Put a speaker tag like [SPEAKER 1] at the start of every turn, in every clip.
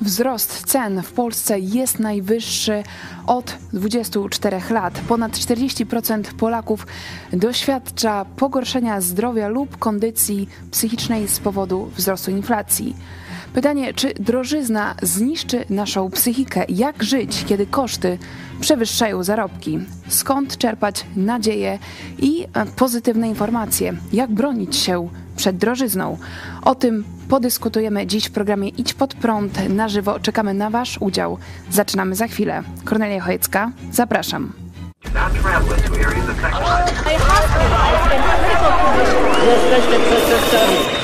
[SPEAKER 1] Wzrost cen w Polsce jest najwyższy od 24 lat. Ponad 40% Polaków doświadcza pogorszenia zdrowia lub kondycji psychicznej z powodu wzrostu inflacji. Pytanie, czy drożyzna zniszczy naszą psychikę? Jak żyć, kiedy koszty przewyższają zarobki? Skąd czerpać nadzieję i pozytywne informacje? Jak bronić się przed drożyzną? O tym podyskutujemy dziś w programie Idź pod prąd na żywo. Czekamy na Wasz udział. Zaczynamy za chwilę. Kornelia Chojecka, zapraszam.
[SPEAKER 2] Jesteście przestępcami.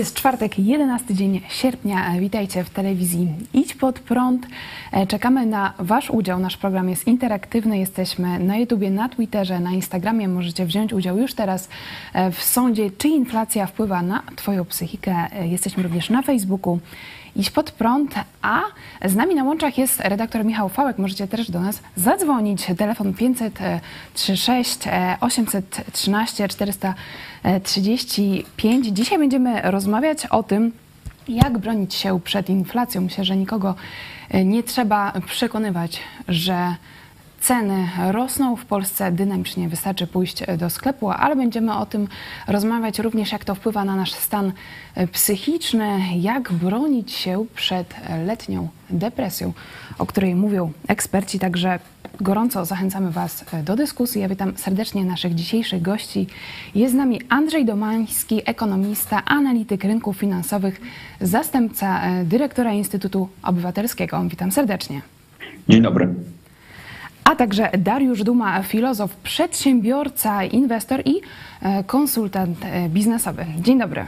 [SPEAKER 1] Jest czwartek, 11 dzień sierpnia. Witajcie w telewizji Idź pod prąd. E, czekamy na Wasz udział. Nasz program jest interaktywny. Jesteśmy na YouTubie, na Twitterze, na Instagramie. Możecie wziąć udział już teraz e, w sądzie, czy inflacja wpływa na Twoją psychikę. E, jesteśmy również na Facebooku iść pod prąd, a z nami na łączach jest redaktor Michał Fałek. Możecie też do nas zadzwonić. Telefon 536 813 435. Dzisiaj będziemy rozmawiać o tym, jak bronić się przed inflacją. Myślę, że nikogo nie trzeba przekonywać, że Ceny rosną w Polsce dynamicznie, wystarczy pójść do sklepu, ale będziemy o tym rozmawiać również, jak to wpływa na nasz stan psychiczny, jak bronić się przed letnią depresją, o której mówią eksperci. Także gorąco zachęcamy Was do dyskusji. Ja witam serdecznie naszych dzisiejszych gości. Jest z nami Andrzej Domański, ekonomista, analityk rynków finansowych, zastępca dyrektora Instytutu Obywatelskiego. Witam serdecznie.
[SPEAKER 3] Dzień dobry
[SPEAKER 1] a także Dariusz Duma, filozof, przedsiębiorca, inwestor i e, konsultant e, biznesowy. Dzień dobry.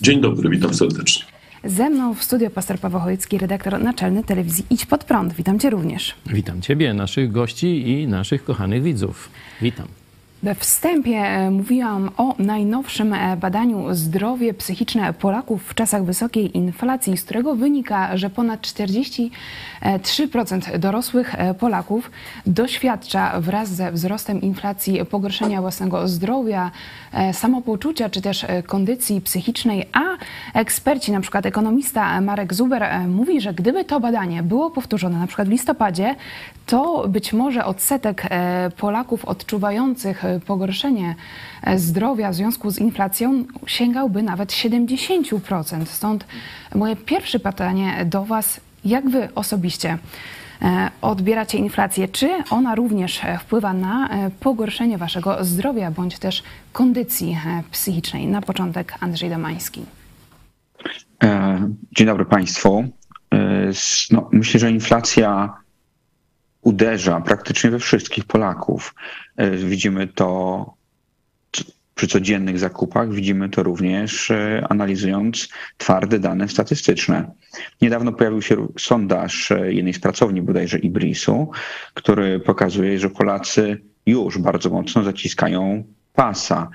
[SPEAKER 3] Dzień dobry, witam serdecznie.
[SPEAKER 1] Ze mną w studio pastor Paweł Chojecki, redaktor naczelny telewizji Idź Pod Prąd. Witam Cię również.
[SPEAKER 4] Witam Ciebie, naszych gości i naszych kochanych widzów. Witam.
[SPEAKER 1] We wstępie e, mówiłam o najnowszym e, badaniu zdrowie psychiczne Polaków w czasach wysokiej inflacji, z którego wynika, że ponad 43% dorosłych e, Polaków doświadcza wraz ze wzrostem inflacji pogorszenia własnego zdrowia, samopoczucia czy też kondycji psychicznej, a eksperci, na przykład ekonomista Marek Zuber mówi, że gdyby to badanie było powtórzone na przykład w listopadzie, to być może odsetek Polaków odczuwających pogorszenie zdrowia w związku z inflacją sięgałby nawet 70%. Stąd moje pierwsze pytanie do Was, jak Wy osobiście e, odbieracie inflację? Czy ona również wpływa na e, pogorszenie Waszego zdrowia bądź też kondycji e, psychicznej? Na początek Andrzej Domański.
[SPEAKER 3] Dzień dobry Państwu. No, myślę, że inflacja uderza praktycznie we wszystkich Polaków. E, widzimy to przy codziennych zakupach, widzimy to również e, analizując twarde dane statystyczne. Niedawno pojawił się sondaż e, jednej z pracowni bodajże Ibrisu, który pokazuje, że Polacy już bardzo mocno zaciskają pasa.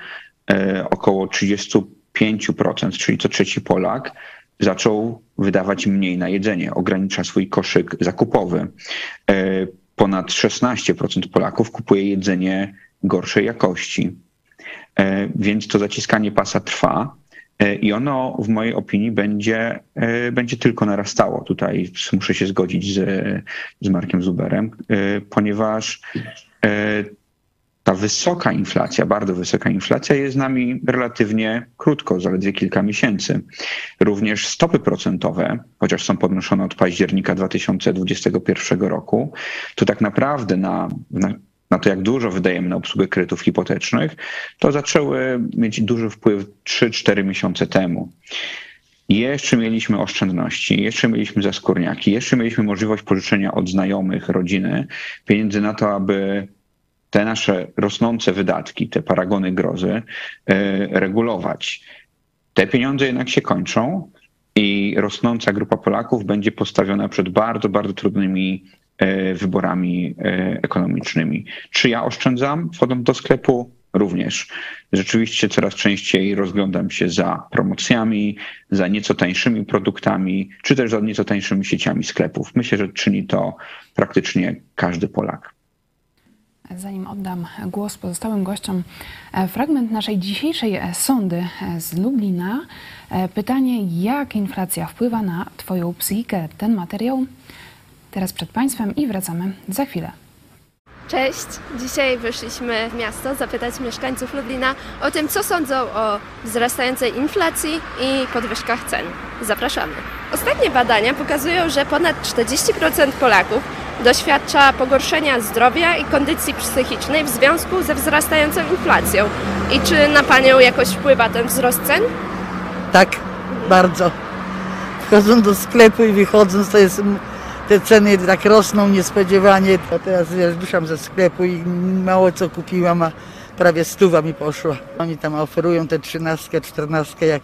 [SPEAKER 3] Około 35%, czyli co trzeci Polak, zaczął wydawać mniej na jedzenie, ogranicza swój koszyk zakupowy ponad 16% Polaków kupuje jedzenie gorszej jakości. E, więc to zaciskanie pasa trwa e, i ono w mojej opinii będzie, e, będzie tylko narastało. Tutaj muszę się zgodzić z, z Markiem Zuberem, ponieważ ta wysoka inflacja, bardzo wysoka inflacja jest z nami relatywnie krótko, zaledwie kilka miesięcy. Również stopy procentowe, chociaż są podnoszone od października 2021 roku, to tak naprawdę na, na na to, jak dużo wydajemy na obsługę kredytów hipotecznych, to zaczęły mieć duży wpływ 3-4 miesiące temu. Jeszcze mieliśmy oszczędności, jeszcze mieliśmy zaskórniaki, jeszcze mieliśmy możliwość pożyczenia od znajomych, rodziny pieniędzy na to, aby te nasze rosnące wydatki, te paragony grozy e, regulować. Te pieniądze jednak się kończą i rosnąca grupa Polaków będzie postawiona przed bardzo, bardzo trudnymi e, wyborami e, ekonomicznymi. Czy ja oszczędzam wchodząc do sklepu? Również. Rzeczywiście coraz częściej rozglądam się za promocjami, za nieco tańszymi produktami, czy też za nieco tańszymi sieciami sklepów. Myślę, że czyni to praktycznie każdy Polak.
[SPEAKER 1] Zanim oddam głos pozostałym gościom, e, fragment naszej dzisiejszej e, sądy e, z Lublina. Pytanie, jak inflacja wpływa na Twoją psychikę? Ten materiał teraz przed Państwem i wracamy za chwilę.
[SPEAKER 5] Cześć! Dzisiaj wyszliśmy w miasto zapytać mieszkańców Lublina o tym, co sądzą o wzrastającej inflacji i podwyżkach cen. Zapraszamy. Ostatnie badania pokazują, że ponad 40% Polaków doświadcza pogorszenia zdrowia i kondycji psychicznej w związku ze wzrastającą inflacją. I czy na Panią jakoś wpływa ten wzrost cen?
[SPEAKER 2] Tak, bardzo. Wchodząc do sklepu i wychodząc, to jest te ceny tak rosną niespodziewanie. A teraz wyszłam ze sklepu i mało co kupiłam, a prawie stuwa mi poszła. Oni tam oferują te trzynastkę, czternastkę, jak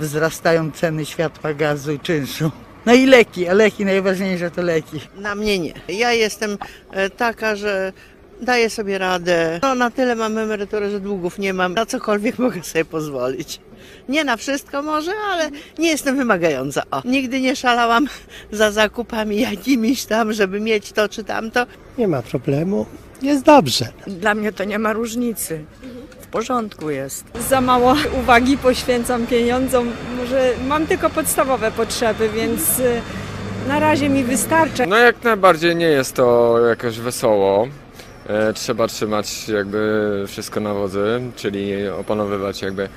[SPEAKER 2] wzrastają ceny światła, gazu i czynszu. No i leki, a leki najważniejsze to leki.
[SPEAKER 6] Na mnie nie. Ja jestem e, taka, że daję sobie radę. No na tyle mam emeryturę, że długów nie mam. Na cokolwiek mogę sobie pozwolić. Nie na wszystko może, ale nie jestem wymagająca. O. Nigdy nie szalałam za zakupami jakimiś tam, żeby mieć to czy tamto.
[SPEAKER 7] Nie ma problemu, jest dobrze.
[SPEAKER 8] Dla mnie to nie ma różnicy. W porządku jest.
[SPEAKER 9] Za mało uwagi poświęcam pieniądzom. Może mam tylko podstawowe potrzeby, więc y, na razie mi wystarcza.
[SPEAKER 10] No jak najbardziej nie jest to jakoś wesoło. E, Trzeba trzymać jakby wszystko na wodzy, czyli opanowywać jakby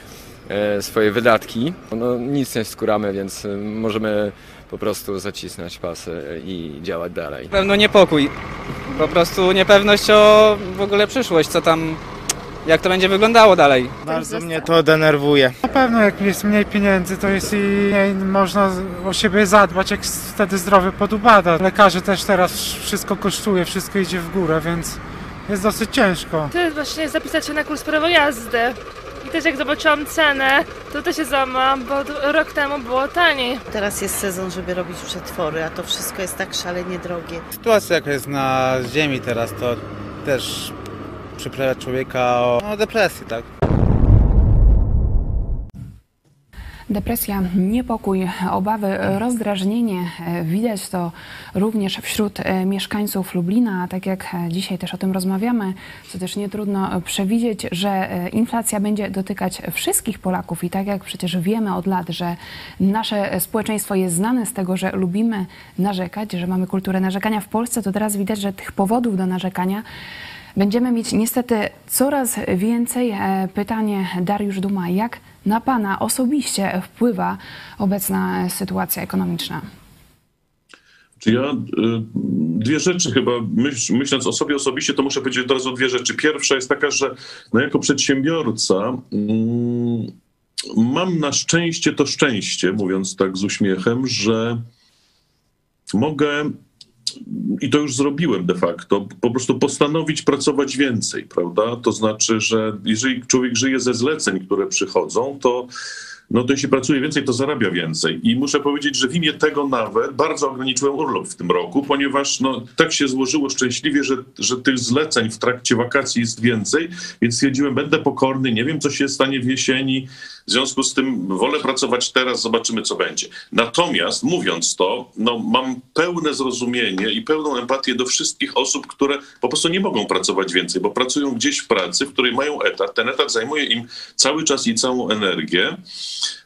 [SPEAKER 10] e, swoje wydatki. No nic nie skóramy, więc e, możemy po prostu zacisnąć pasy i działać dalej.
[SPEAKER 11] pewno niepokój. Po prostu niepewność o w ogóle przyszłość, co tam, jak to będzie wyglądało dalej.
[SPEAKER 12] Bardzo mnie to denerwuje. Na pewno jak jest mniej pieniędzy, to jest i mniej można o siebie zadbać, jak wtedy zdrowie podubada. Lekarze też teraz wszystko kosztuje, wszystko idzie w górę, więc jest dosyć ciężko.
[SPEAKER 13] Ty właśnie zapisać się na kurs prawo jazdy. I też jak zobaczyłam cenę, to też się załamałam, bo rok temu było taniej.
[SPEAKER 6] Teraz jest sezon, żeby robić przetwory, a to wszystko jest tak szalenie drogie.
[SPEAKER 12] Sytuacja jaka jest na ziemi teraz, to też przyprawia człowieka o depresji, tak?
[SPEAKER 1] Depresja, niepokój, obawy, rozdrażnienie. Widać to również wśród e, mieszkańców Lublina, a tak jak dzisiaj też o tym rozmawiamy, co też nie trudno przewidzieć, że e, inflacja będzie dotykać wszystkich Polaków i tak jak przecież wiemy od lat, że nasze społeczeństwo jest znane z tego, że lubimy narzekać, że mamy kulturę narzekania w Polsce, to teraz widać, że tych powodów do narzekania Będziemy mieć niestety coraz więcej. E, Pytanie Dariusz Duma, jak na Pana osobiście wpływa obecna sytuacja ekonomiczna?
[SPEAKER 14] Czy ja y, dwie rzeczy chyba, myśl, myśląc o sobie osobiście, to muszę powiedzieć od razu dwie rzeczy. Pierwsza jest taka, że no jako przedsiębiorca mm, mam na szczęście to szczęście, mówiąc tak z uśmiechem, że mogę i to już zrobiłem de facto, po prostu postanowić pracować więcej, prawda? To znaczy, że jeżeli człowiek żyje ze zleceń, które przychodzą, to no to jeśli pracuje więcej, to zarabia więcej. I muszę powiedzieć, że w imię tego nawet bardzo ograniczyłem urlop w tym roku, ponieważ no, tak się złożyło szczęśliwie, że, że tych zleceń w trakcie wakacji jest więcej, więc stwierdziłem, będę pokorny, nie wiem, co się stanie w jesieni, w związku z tym wolę pracować teraz, zobaczymy, co będzie. Natomiast mówiąc to, no, mam pełne zrozumienie i pełną empatię do wszystkich osób, które po prostu nie mogą pracować więcej, bo pracują gdzieś w pracy, w której mają etat. Ten etat zajmuje im cały czas i całą energię.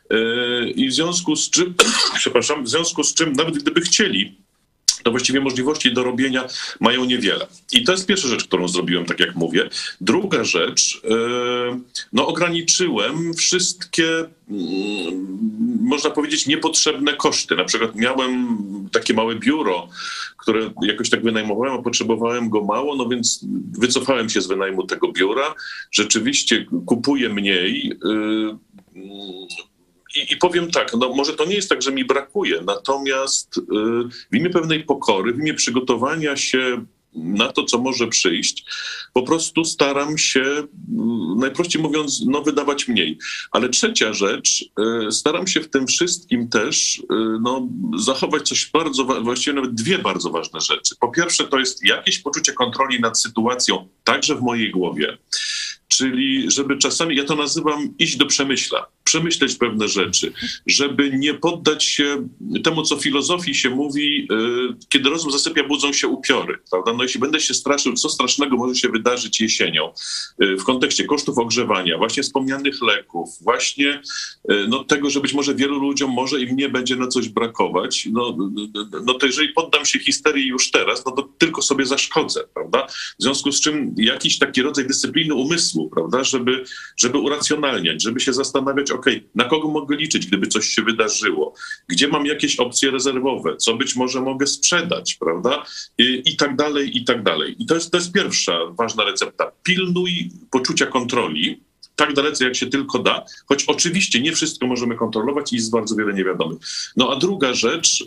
[SPEAKER 14] Yy, I w związku z czym, przepraszam, w związku z czym, nawet gdyby chcieli, to właściwie możliwości do robienia mają niewiele. I to jest pierwsza rzecz, którą zrobiłem, tak jak mówię. Druga rzecz, yy, no ograniczyłem wszystkie, mm, można powiedzieć, niepotrzebne koszty. Na przykład miałem takie małe biuro, które jakoś tak wynajmowałem, a potrzebowałem go mało, no więc wycofałem się z wynajmu tego biura. Rzeczywiście kupuję mniej. I, I powiem tak, no może to nie jest tak, że mi brakuje, natomiast y, w imię pewnej pokory, w imię przygotowania się na to, co może przyjść, po prostu staram się, mm, najprościej mówiąc, no, wydawać mniej. Ale trzecia rzecz, y, staram się w tym wszystkim też y, no, zachować coś bardzo, właściwie nawet dwie bardzo ważne rzeczy. Po pierwsze, to jest jakieś poczucie kontroli nad sytuacją, także w mojej głowie. Czyli, żeby czasami, ja to nazywam iść do przemyśla, przemyśleć pewne rzeczy, żeby nie poddać się temu, co filozofii się mówi, y, kiedy rozum zasypia, budzą się upiory, prawda? No jeśli będę się straszył, co strasznego może się wydarzyć jesienią y, w kontekście kosztów ogrzewania, właśnie wspomnianych leków, właśnie y, no, tego, że być może wielu ludziom może i mnie będzie na coś brakować, no, no to jeżeli poddam się histerii już teraz, no to tylko sobie zaszkodzę, prawda? W związku z czym jakiś taki rodzaj dyscypliny umysłu, prawda, żeby, żeby uracjonalniać, żeby się zastanawiać, ok, na kogo mogę liczyć, gdyby coś się wydarzyło, gdzie mam jakieś opcje rezerwowe, co być może mogę sprzedać, prawda, i, i tak dalej, i tak dalej. I to jest, to jest pierwsza ważna recepta. Pilnuj poczucia kontroli, tak dalece, jak się tylko da, choć oczywiście nie wszystko możemy kontrolować i jest bardzo wiele niewiadomych. No a druga rzecz, y,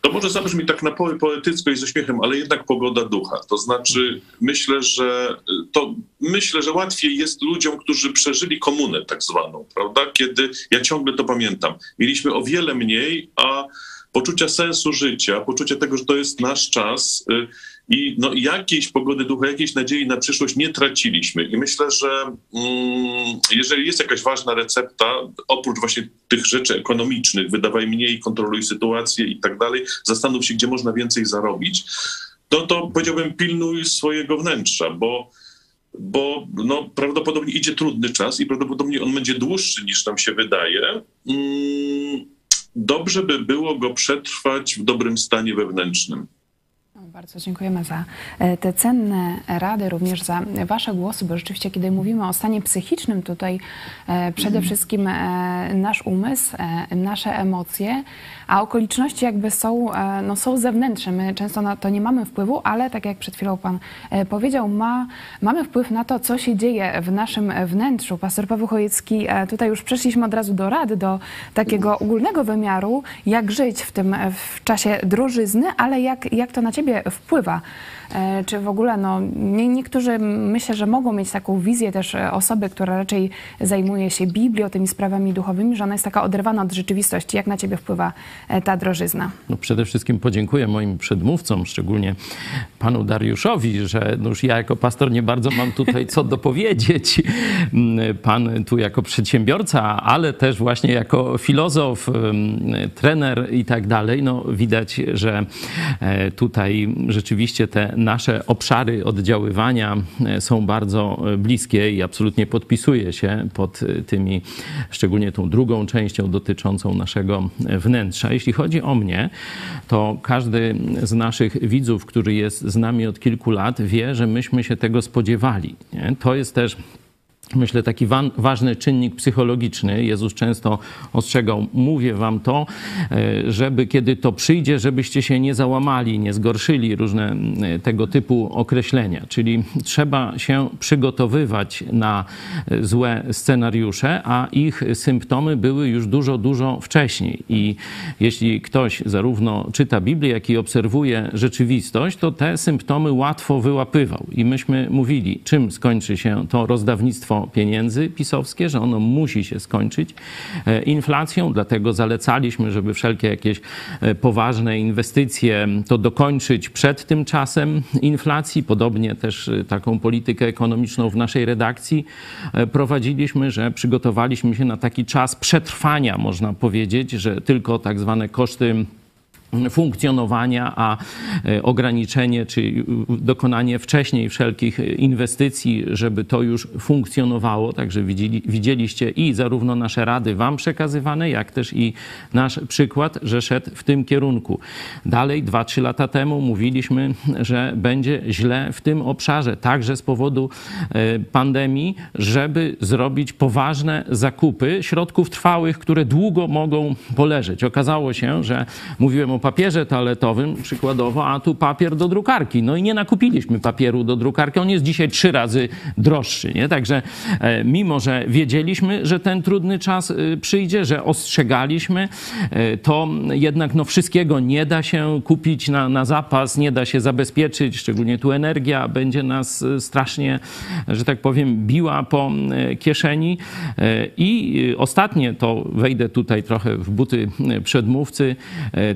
[SPEAKER 14] to może zabrzmi tak na poły poetycko i ze śmiechem, ale jednak pogoda ducha. To znaczy, myślę, że to myślę, że łatwiej jest ludziom, którzy przeżyli komunę tak zwaną, prawda? Kiedy ja ciągle to pamiętam. Mieliśmy o wiele mniej, a poczucia sensu życia, poczucia tego, że to jest nasz czas y, i no, jakiejś pogody ducha, jakiejś nadziei na przyszłość nie traciliśmy. I myślę, że mm, jeżeli jest jakaś ważna recepta, oprócz właśnie tych rzeczy ekonomicznych, wydawaj mniej, kontroluj sytuację i tak dalej, zastanów się, gdzie można więcej zarobić, to, to powiedziałbym, pilnuj swojego wnętrza, bo bo no, prawdopodobnie idzie trudny czas i prawdopodobnie on będzie dłuższy niż nam się wydaje. Mm, dobrze by było go przetrwać w dobrym stanie wewnętrznym.
[SPEAKER 1] Bardzo dziękujemy za e, te cenne rady, również za Wasze głosy, bo rzeczywiście, kiedy mówimy o stanie psychicznym, tutaj e, przede wszystkim e, nasz umysł, nasze emocje, a okoliczności jakby są, no, są zewnętrzne. My często na to nie mamy wpływu, ale tak jak przed chwilą Pan powiedział, ma, mamy wpływ na to, co się dzieje w naszym wnętrzu. Pastor Paweł Chojecki, tutaj już przeszliśmy od razu do rady, do takiego ogólnego wymiaru, jak żyć w tym w czasie drożyzny, ale jak, jak to na Ciebie wpływa. E, czy w ogóle, no, nie, niektórzy myślę, że mogą mieć taką wizję też e, osoby, która raczej zajmuje się Biblią, tymi sprawami duchowymi, że ona jest taka oderwana od rzeczywistości. Jak na ciebie wpływa e, ta drożyzna?
[SPEAKER 4] No przede wszystkim podziękuję moim przedmówcom, szczególnie panu Dariuszowi, że no już ja jako pastor nie bardzo mam tutaj co dopowiedzieć. Mm, pan tu jako przedsiębiorca, ale też właśnie jako filozof, trener i tak dalej, no widać, że tutaj rzeczywiście te nasze obszary oddziaływania e, są bardzo e, bliskie i absolutnie podpisuję się pod e, tymi, szczególnie tą drugą częścią dotyczącą naszego wnętrza. Jeśli chodzi o mnie, to każdy z naszych widzów, który jest z nami od kilku lat, wie, że myśmy się tego spodziewali. Nie? To jest też myślę, taki wa ważny czynnik psychologiczny. Jezus często ostrzegał, mówię wam to, e, żeby kiedy to przyjdzie, żebyście się nie załamali, nie zgorszyli, różne e, tego typu określenia. Czyli trzeba się przygotowywać na e, złe scenariusze, a ich symptomy były już dużo, dużo wcześniej. I jeśli ktoś zarówno czyta Biblię, jak i obserwuje rzeczywistość, to te symptomy łatwo wyłapywał. I myśmy mówili, czym skończy się to rozdawnictwo pieniędzy pisowskie, że ono musi się skończyć e, inflacją, dlatego zalecaliśmy, żeby wszelkie jakieś e, poważne inwestycje to dokończyć przed tym czasem inflacji. Podobnie też e, taką politykę ekonomiczną w naszej redakcji prowadziliśmy, że przygotowaliśmy się na taki czas przetrwania, można powiedzieć, że tylko tak zwane koszty funkcjonowania, a e, ograniczenie czy dokonanie wcześniej wszelkich inwestycji, żeby to już funkcjonowało. Także widzieli, widzieliście i zarówno nasze rady Wam przekazywane, jak też i nasz przykład, że szedł w tym kierunku. Dalej, 2-3 lata temu mówiliśmy, że będzie źle w tym obszarze, także z powodu e, pandemii, żeby zrobić poważne zakupy środków trwałych, które długo mogą poleżeć. Okazało się, że mówiłem o papierze toaletowym przykładowo, a tu papier do drukarki. No i nie nakupiliśmy papieru do drukarki, on jest dzisiaj trzy razy droższy, nie? Także e, mimo, że wiedzieliśmy, że ten trudny czas e, przyjdzie, że ostrzegaliśmy, e, to jednak no, wszystkiego nie da się kupić na, na zapas, nie da się zabezpieczyć, szczególnie tu energia będzie nas strasznie, że tak powiem, biła po kieszeni. I ostatnie, to wejdę tutaj trochę w buty przedmówcy,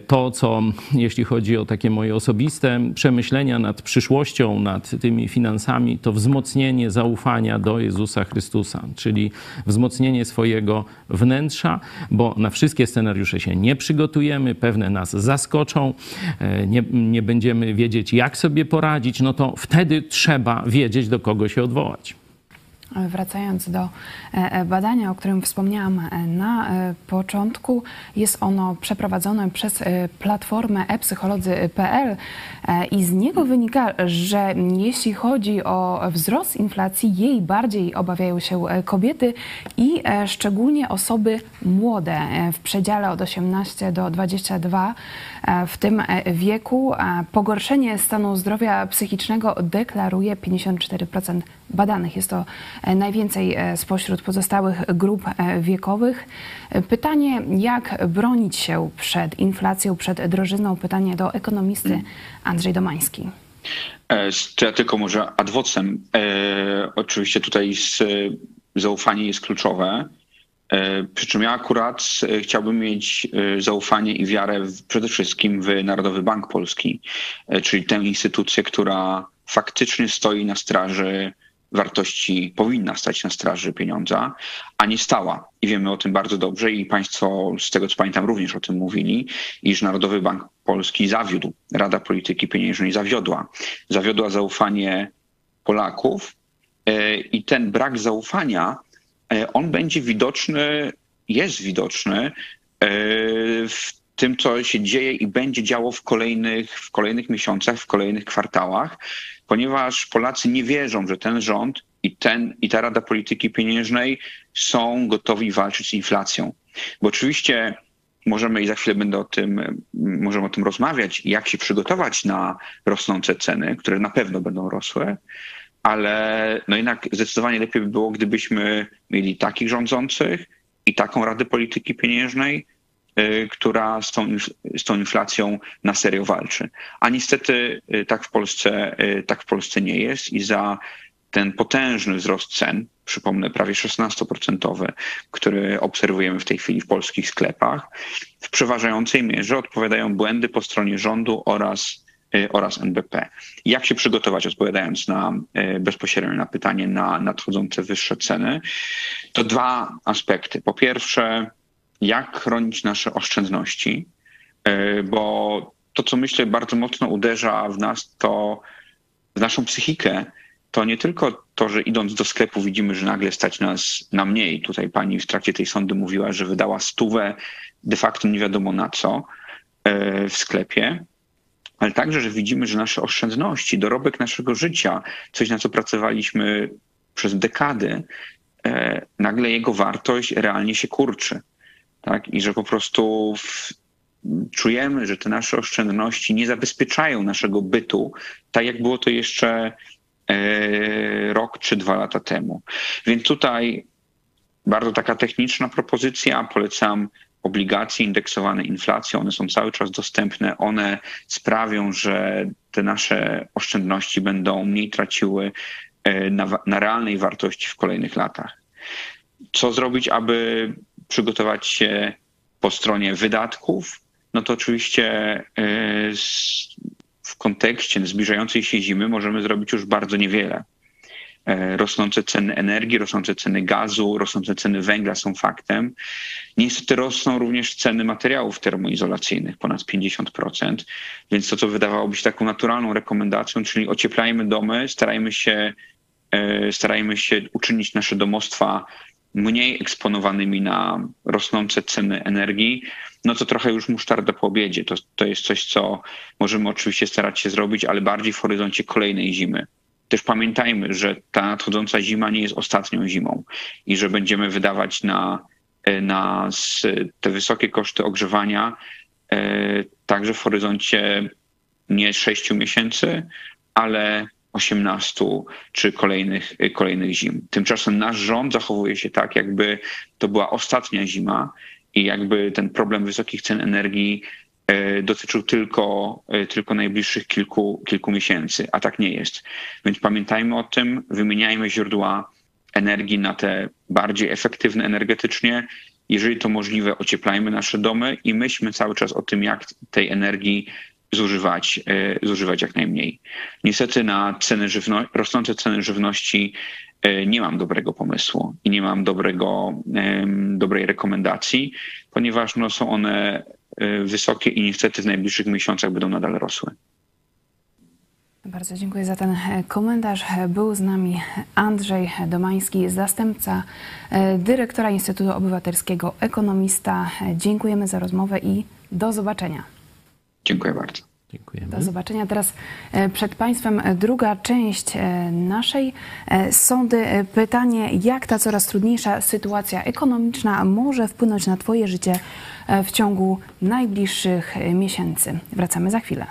[SPEAKER 4] to co, jeśli chodzi o takie moje osobiste przemyślenia nad przyszłością, nad tymi finansami, to wzmocnienie zaufania do Jezusa Chrystusa, czyli wzmocnienie swojego wnętrza, bo na wszystkie scenariusze się nie przygotujemy, pewne nas zaskoczą, e, nie, nie będziemy wiedzieć, jak sobie poradzić, no to wtedy trzeba wiedzieć, do kogo się odwołać.
[SPEAKER 1] Wracając do e, e, badania, o którym wspomniałam e, na początku, jest ono przeprowadzone przez platformę epsycholodzy.pl i z niego wynika, że jeśli chodzi o wzrost inflacji, jej bardziej obawiają się kobiety i szczególnie osoby młode w przedziale od 18 do 22 w tym wieku. Pogorszenie stanu zdrowia psychicznego deklaruje 54% badanych. Jest to e, najwięcej e, spośród pozostałych grup e, wiekowych. Pytanie, jak bronić się przed inflacją, przed drożyzną? Pytanie do ekonomisty Andrzej Domański.
[SPEAKER 3] Ja tylko może adwocem. E, oczywiście tutaj z, zaufanie jest kluczowe. E, przy czym ja akurat chciałbym mieć zaufanie i wiarę w, przede wszystkim w Narodowy Bank Polski, czyli tę instytucję, która faktycznie stoi na straży wartości powinna stać na straży pieniądza, a nie stała. I wiemy o tym bardzo dobrze i Państwo, z tego co pamiętam, również o tym mówili, iż Narodowy Bank Polski zawiódł. Rada Polityki Pieniężnej zawiodła. Zawiodła zaufanie Polaków e, i ten brak zaufania, e, on będzie widoczny, jest widoczny e, w tym, co się dzieje i będzie działo w kolejnych, w kolejnych miesiącach, w kolejnych kwartałach ponieważ Polacy nie wierzą, że ten rząd i, ten, i ta Rada Polityki Pieniężnej są gotowi walczyć z inflacją. Bo oczywiście możemy i za chwilę będę o tym, możemy o tym rozmawiać, jak się przygotować na rosnące ceny, które na pewno będą rosły, ale no jednak zdecydowanie lepiej by było, gdybyśmy mieli takich rządzących i taką Radę Polityki Pieniężnej, która z tą, z tą inflacją na serio walczy. A niestety y, tak w Polsce, y, tak w Polsce nie jest i za ten potężny wzrost cen, przypomnę prawie 16%, który obserwujemy w tej chwili w polskich sklepach, w przeważającej mierze odpowiadają błędy po stronie rządu oraz, oraz NBP. Jak się przygotować, odpowiadając na bezpośrednio na pytanie na nadchodzące wyższe ceny? To dwa aspekty. Po pierwsze, jak chronić nasze oszczędności, e, bo to, co myślę bardzo mocno uderza w nas, to w naszą psychikę, to nie tylko to, że idąc do sklepu widzimy, że nagle stać nas na mniej. Tutaj pani w trakcie tej sądy mówiła, że wydała stówę de facto nie wiadomo na co e, w sklepie, ale także, że widzimy, że nasze oszczędności, dorobek naszego życia, coś na co pracowaliśmy przez dekady, e, nagle jego wartość realnie się kurczy tak? I że po prostu w, czujemy, że te nasze oszczędności nie zabezpieczają naszego bytu, tak jak było to jeszcze e, rok czy dwa lata temu. Więc tutaj bardzo taka techniczna propozycja, polecam obligacje indeksowane inflacją, one są cały czas dostępne, one sprawią, że te nasze oszczędności będą mniej traciły e, na, na realnej wartości w kolejnych latach. Co zrobić, aby przygotować się po stronie wydatków, no to oczywiście e, w kontekście zbliżającej się zimy możemy zrobić już bardzo niewiele. E, rosnące ceny energii, rosnące ceny gazu, rosnące ceny węgla są faktem. Niestety rosną również ceny materiałów termoizolacyjnych, ponad 50%. Więc to, co wydawałoby się taką naturalną rekomendacją, czyli ocieplajmy domy, starajmy się, e, starajmy się uczynić nasze domostwa mniej eksponowanymi na rosnące ceny energii, no to trochę już musztarda po obiedzie. To, to jest coś, co możemy oczywiście starać się zrobić, ale bardziej w horyzoncie kolejnej zimy. Też pamiętajmy, że ta nadchodząca zima nie jest ostatnią zimą i że będziemy wydawać na, na te wysokie koszty ogrzewania e, także w horyzoncie nie 6 miesięcy, ale 18 czy kolejnych, kolejnych zim. Tymczasem nasz rząd zachowuje się tak, jakby to była ostatnia zima i jakby ten problem wysokich cen energii e, dotyczył tylko, e, tylko najbliższych kilku, kilku miesięcy, a tak nie jest. Więc pamiętajmy o tym, wymieniajmy źródła energii na te bardziej efektywne energetycznie. Jeżeli to możliwe, ocieplajmy nasze domy i myślmy cały czas o tym, jak tej energii zużywać, e, zużywać jak najmniej. Niestety na ceny żywno- rosnące ceny żywności e, nie mam dobrego pomysłu i nie mam dobrego, dobrej rekomendacji, ponieważ no, są one e, wysokie i niestety w najbliższych miesiącach będą nadal rosły.
[SPEAKER 1] Bardzo dziękuję za ten komentarz. Był z nami Andrzej Domański, zastępca dyrektora Instytutu Obywatelskiego, ekonomista. Dziękujemy za rozmowę i do zobaczenia.
[SPEAKER 3] Dziękuję bardzo.
[SPEAKER 4] Dziękujemy.
[SPEAKER 1] Do zobaczenia. Teraz e, przed Państwem druga część e, naszej e, sądy. Pytanie, jak ta coraz trudniejsza sytuacja ekonomiczna może wpłynąć na Twoje życie w ciągu najbliższych miesięcy. Wracamy za chwilę.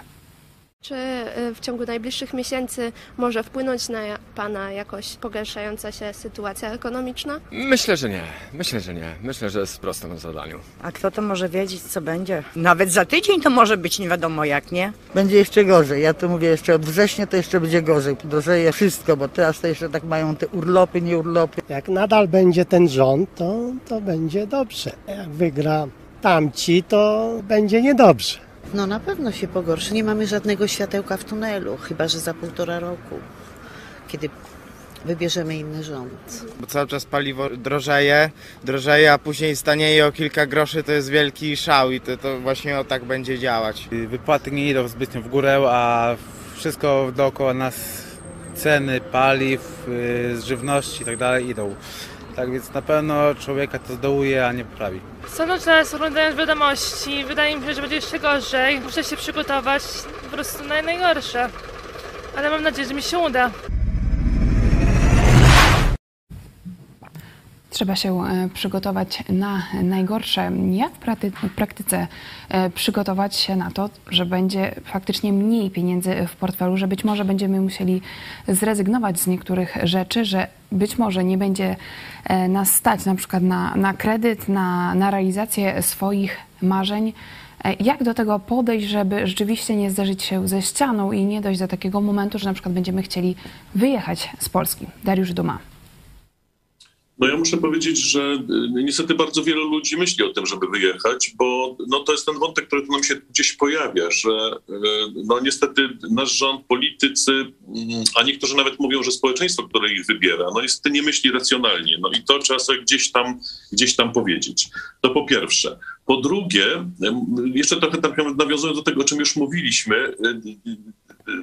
[SPEAKER 5] Czy y, w ciągu najbliższych miesięcy może wpłynąć na Pana jakoś pogarszająca się sytuacja ekonomiczna?
[SPEAKER 10] Myślę, że nie. Myślę, że nie. Myślę, że jest prosto na zadaniu.
[SPEAKER 8] A kto to może wiedzieć, co będzie? Nawet za tydzień to może być nie wiadomo jak, nie?
[SPEAKER 2] Będzie jeszcze gorzej. Ja to mówię jeszcze od września, to jeszcze będzie gorzej. Podrożeje wszystko, bo teraz to jeszcze tak mają te urlopy, nie urlopy.
[SPEAKER 7] Jak nadal będzie ten rząd, to, to będzie dobrze. Jak wygra tamci, to będzie niedobrze.
[SPEAKER 15] No na pewno się pogorszy. Nie mamy żadnego światełka w tunelu, chyba że za półtora roku, kiedy wybierzemy inny rząd.
[SPEAKER 16] Bo cały czas paliwo drożeje, drożeje, a później stanieje o kilka groszy, to jest wielki szał i to, to właśnie o tak będzie działać.
[SPEAKER 11] Wypłaty nie idą zbytnio w górę, a wszystko dookoła nas, ceny paliw, y, żywności i tak dalej idą. Tak więc na pewno człowieka to zdołuje, a nie poprawi.
[SPEAKER 13] Cały czas oglądając wiadomości, wydaje mi się, że będzie jeszcze gorzej. Muszę się przygotować po prostu na najgorsze. Ale mam nadzieję, że mi się uda.
[SPEAKER 1] Trzeba się e, przygotować na najgorsze. Jak w praktyce e, przygotować się na to, że będzie faktycznie mniej pieniędzy w portfelu, że być może będziemy musieli zrezygnować z niektórych rzeczy, że być może nie będzie e, nas stać na przykład na, na kredyt, na, na realizację swoich marzeń. Jak do tego podejść, żeby rzeczywiście nie zderzyć się ze ścianą i nie dojść do takiego momentu, że na przykład będziemy chcieli wyjechać z Polski? Dariusz Duma.
[SPEAKER 14] No ja muszę powiedzieć, że y, niestety bardzo wielu ludzi myśli o tym, żeby wyjechać, bo no, to jest ten wątek, który tu nam się gdzieś pojawia, że y, no, niestety nasz rząd, politycy, mm, a niektórzy nawet mówią, że społeczeństwo, które ich wybiera, no niestety nie myśli racjonalnie. No i to trzeba sobie gdzieś tam, gdzieś tam powiedzieć. To po pierwsze. Po drugie, y, jeszcze trochę nawiązując do tego, o czym już mówiliśmy,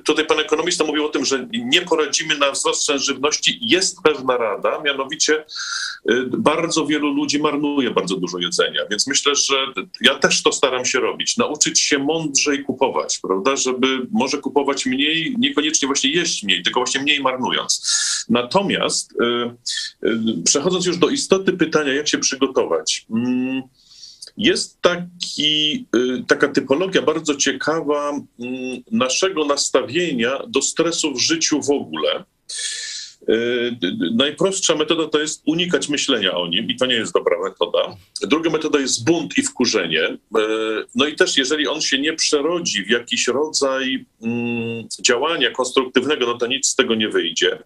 [SPEAKER 14] tutaj pan ekonomista mówił o tym, że nie poradzimy na wzrost cen żywności. Jest pewna rada, mianowicie y, bardzo wielu ludzi marnuje bardzo dużo jedzenia, więc myślę, że ja też to staram się robić, nauczyć się mądrzej kupować, prawda, żeby może kupować mniej, niekoniecznie właśnie jeść mniej, tylko właśnie mniej marnując. Natomiast y, y, przechodząc już do istoty pytania, jak się przygotować. Mm, jest taki, y, taka typologia bardzo ciekawa mm, naszego nastawienia do stresu w życiu w ogóle. Y, Najprostsza metoda to jest unikać myślenia o nim i to nie jest dobra metoda. Druga metoda jest bunt i wkurzenie. Y, No i też jeżeli on się nie przerodzi w jakiś rodzaj mm, działania konstruktywnego, no to nic z tego nie wyjdzie.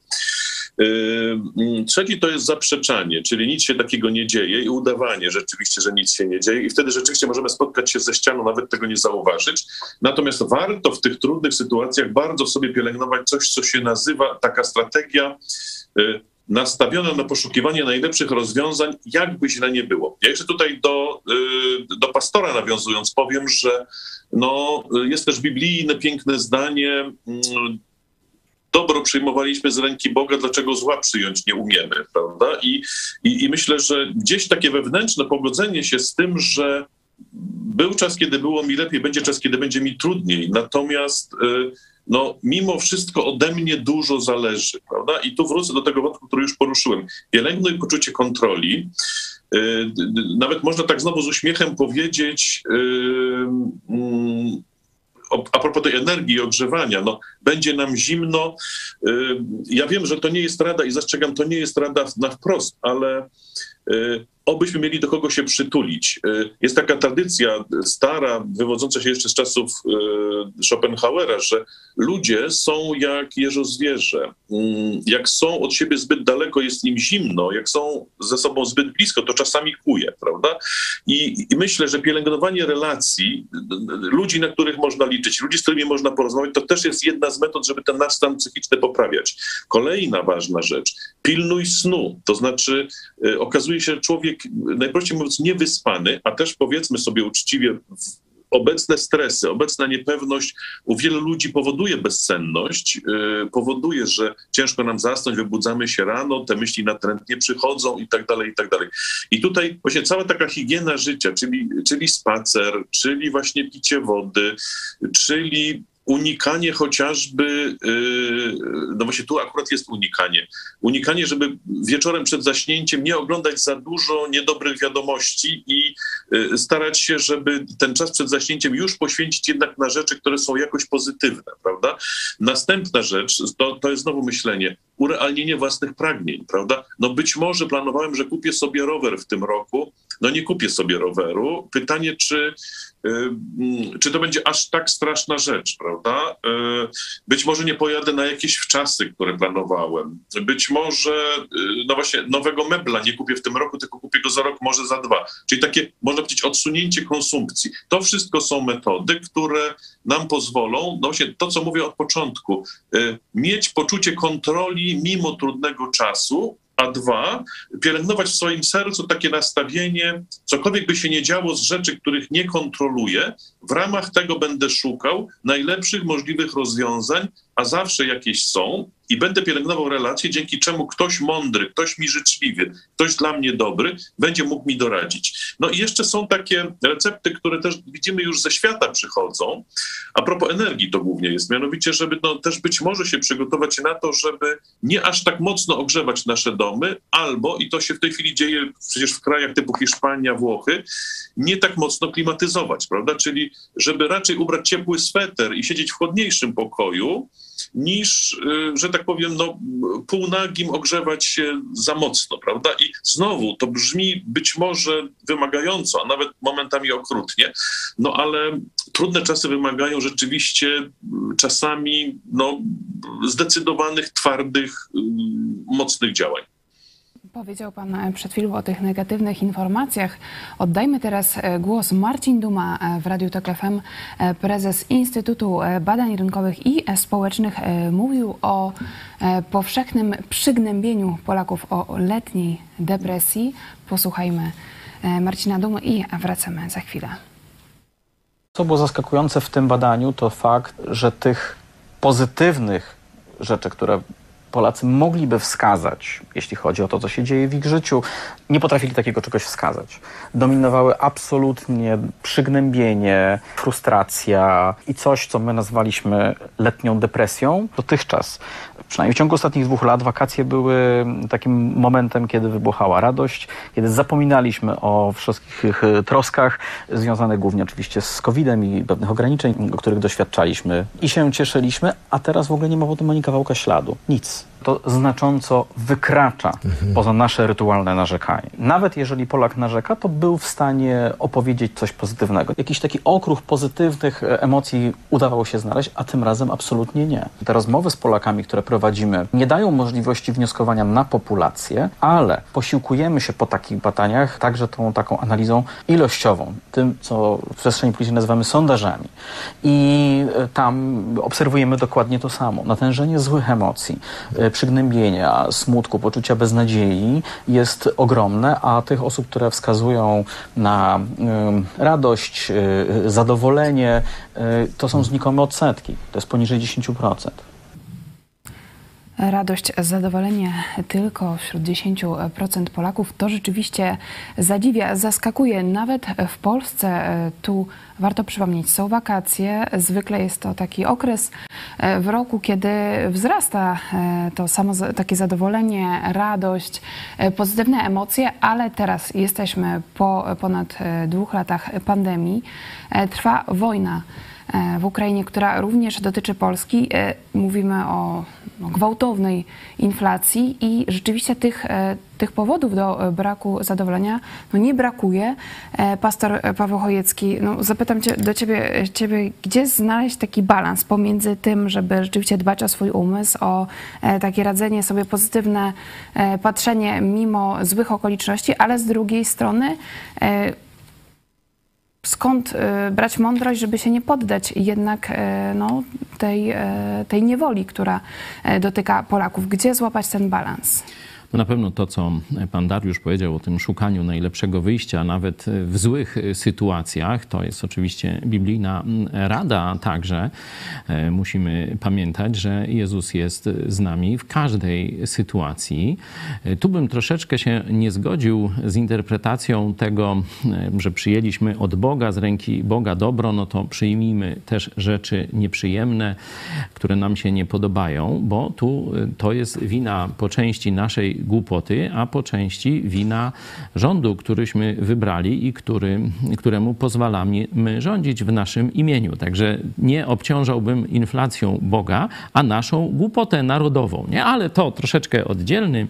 [SPEAKER 14] Trzeci to jest zaprzeczanie, czyli nic się takiego nie dzieje i udawanie rzeczywiście, że nic się nie dzieje i wtedy rzeczywiście możemy spotkać się ze ścianą, nawet tego nie zauważyć. Natomiast warto w tych trudnych sytuacjach bardzo sobie pielęgnować coś, co się nazywa taka strategia yy, nastawiona na poszukiwanie najlepszych rozwiązań, jakby źle nie było. Ja jeszcze tutaj do, yy, do pastora nawiązując powiem, że no, jest też biblijne piękne zdanie, mm, dobro przyjmowaliśmy z ręki Boga, dlaczego zła przyjąć nie umiemy, prawda? I, i, I myślę, że gdzieś takie wewnętrzne pogodzenie się z tym, że był czas, kiedy było mi lepiej, będzie czas, kiedy będzie mi trudniej. Natomiast y, no, mimo wszystko ode mnie dużo zależy, prawda? I tu wrócę do tego wątku, który już poruszyłem. Pielęgnuj poczucie kontroli. Y, Nawet można tak znowu z uśmiechem powiedzieć, y, mm, a propos tej energii ogrzewania, no, będzie nam zimno. Y, Ja wiem, że to nie jest rada i zastrzegam, to nie jest rada na wprost, ale y, obyśmy mieli do kogo się przytulić. Y, Jest taka tradycja stara, wywodząca się jeszcze z czasów y, Schopenhauera, że ludzie są jak jeżozwierzę. Mm, Jak są od siebie zbyt daleko, jest im zimno, jak są ze sobą zbyt blisko, to czasami kuje, prawda? I, I myślę, że pielęgnowanie relacji, y, ludzi, na których można liczyć, ludzi, z którymi można porozmawiać, to też jest jedna z metod, żeby ten nasz stan psychiczny poprawiać. Kolejna ważna rzecz, pilnuj snu. To znaczy, okazuje się, że człowiek, y, najprościej mówiąc, niewyspany, a też powiedzmy sobie uczciwie, obecne stresy, obecna niepewność u wielu ludzi powoduje bezsenność, yy, powoduje, że ciężko nam zasnąć, wybudzamy się rano, te myśli natrętnie przychodzą i tak dalej, i tak dalej. I tutaj właśnie cała taka higiena życia, czyli, czyli spacer, czyli właśnie picie wody, czyli unikanie chociażby, yy, no właśnie tu akurat jest unikanie, unikanie, żeby wieczorem przed zaśnięciem nie oglądać za dużo niedobrych wiadomości i yy, starać się, żeby ten czas przed zaśnięciem już poświęcić jednak na rzeczy, które są jakoś pozytywne, prawda? Następna rzecz, to, to jest znowu myślenie, urealnienie własnych pragnień, prawda? No być może planowałem, że kupię sobie rower w tym roku, no nie kupię sobie roweru. Pytanie, czy, y, mm, czy to będzie aż tak straszna rzecz, prawda? Y, Być może nie pojadę na jakieś wczasy, które planowałem. Być może, y, no właśnie, nowego mebla nie kupię w tym roku, tylko kupię go za rok, może za dwa. Czyli takie, można powiedzieć, odsunięcie konsumpcji. To wszystko są metody, które nam pozwolą, no właśnie to, co mówię od początku, mieć poczucie kontroli mimo trudnego czasu, a dwa, pielęgnować w swoim sercu takie nastawienie, cokolwiek by się nie działo z rzeczy, których nie kontroluję, w ramach tego będę szukał najlepszych możliwych rozwiązań, a zawsze jakieś są i będę pielęgnował relacje, dzięki czemu ktoś mądry, ktoś mi życzliwy, ktoś dla mnie dobry będzie mógł mi doradzić. No i jeszcze są takie recepty, które też widzimy już ze świata przychodzą. A propos energii to głównie jest, mianowicie, żeby no, też być może się przygotować na to, żeby nie aż tak mocno ogrzewać nasze domy, albo, i to się w tej chwili dzieje przecież w krajach typu Hiszpania, Włochy, nie tak mocno klimatyzować, prawda? Czyli żeby raczej ubrać ciepły sweter i siedzieć w chłodniejszym pokoju, niż, y, że tak powiem, no, półnagim ogrzewać się za mocno, prawda? I znowu to brzmi być może wymagająco, a nawet momentami okrutnie, no ale trudne czasy wymagają rzeczywiście y, czasami no, zdecydowanych, twardych, y, mocnych działań.
[SPEAKER 1] Powiedział Pan e, przed chwilą o tych negatywnych informacjach. Oddajmy teraz e, głos Marcin Duma e, w Radiu Tok FM, prezes Instytutu Badań Rynkowych i Społecznych. Mówił o powszechnym przygnębieniu Polaków o letniej depresji. Posłuchajmy Marcina Dumy i wracamy za chwilę.
[SPEAKER 17] Co było zaskakujące w tym badaniu, to fakt, że tych pozytywnych rzeczy, które Polacy mogliby wskazać, jeśli chodzi o to, co się dzieje w ich życiu, nie potrafili takiego czegoś wskazać. Dominowały absolutnie przygnębienie, frustracja i coś, co my nazwaliśmy letnią depresją. Dotychczas, przynajmniej w ciągu ostatnich dwóch lat, wakacje były takim momentem, kiedy wybuchała radość, kiedy zapominaliśmy o wszystkich e, troskach związanych głównie oczywiście z COVID-em i pewnych ograniczeń, których doświadczaliśmy i się cieszyliśmy, a teraz w ogóle nie ma po tym ani kawałka śladu. Nic. us. To znacząco wykracza poza nasze rytualne narzekanie. Nawet jeżeli Polak narzeka, to był w stanie opowiedzieć coś pozytywnego. Jakiś taki okruch pozytywnych e, emocji udawało się znaleźć, a tym razem absolutnie nie. Te rozmowy z Polakami, które prowadzimy, nie dają możliwości wnioskowania na populację, ale posiłkujemy się po takich badaniach także tą taką analizą ilościową, tym, co w przestrzeni publicznej nazywamy sondażami. I e, tam obserwujemy dokładnie to samo. Natężenie złych emocji, e, przygnębienia, smutku, poczucia beznadziei jest ogromne, a tych osób, które wskazują na em, radość, e, zadowolenie, e, to są znikome odsetki. To jest poniżej 10%.
[SPEAKER 1] Radość, zadowolenie tylko wśród 10% Polaków to rzeczywiście zadziwia, zaskakuje. Nawet w Polsce e, tu warto przypomnieć, są wakacje. Zwykle jest to taki okres e, w roku, kiedy wzrasta e, to samo takie zadowolenie, radość, pozytywne emocje, ale teraz jesteśmy po ponad dwóch latach pandemii. Trwa wojna w Ukrainie, która również dotyczy Polski. E, Mówimy o gwałtownej inflacji i rzeczywiście tych, e, tych powodów do e, braku zadowolenia no, nie brakuje. E, Pastor Paweł Chojecki, no, zapytam cię, do ciebie, ciebie, gdzie znaleźć taki balans pomiędzy tym, żeby rzeczywiście dbać o swój umysł, o e, takie radzenie sobie pozytywne, e, patrzenie mimo złych okoliczności, ale z drugiej strony e, skąd e, brać mądrość, żeby się nie poddać jednak e, no, tej, e, tej niewoli, która dotyka Polaków. Gdzie złapać ten balans?
[SPEAKER 4] No na pewno to, co pan Dariusz powiedział o tym szukaniu najlepszego wyjścia, nawet w złych sytuacjach, to jest oczywiście biblijna rada także. E, Musimy pamiętać, że Jezus jest z nami w każdej sytuacji. E, Tu bym troszeczkę się nie zgodził z interpretacją tego, e, że przyjęliśmy od Boga, z ręki Boga dobro, no to przyjmijmy też rzeczy nieprzyjemne, które nam się nie podobają, bo tu to jest wina po części naszej głupoty, a po części wina rządu, któryśmy wybrali i który, któremu pozwalamy rządzić w naszym imieniu. Także nie obciążałbym inflacją Boga, a naszą głupotę narodową. Nie? Ale to troszeczkę oddzielny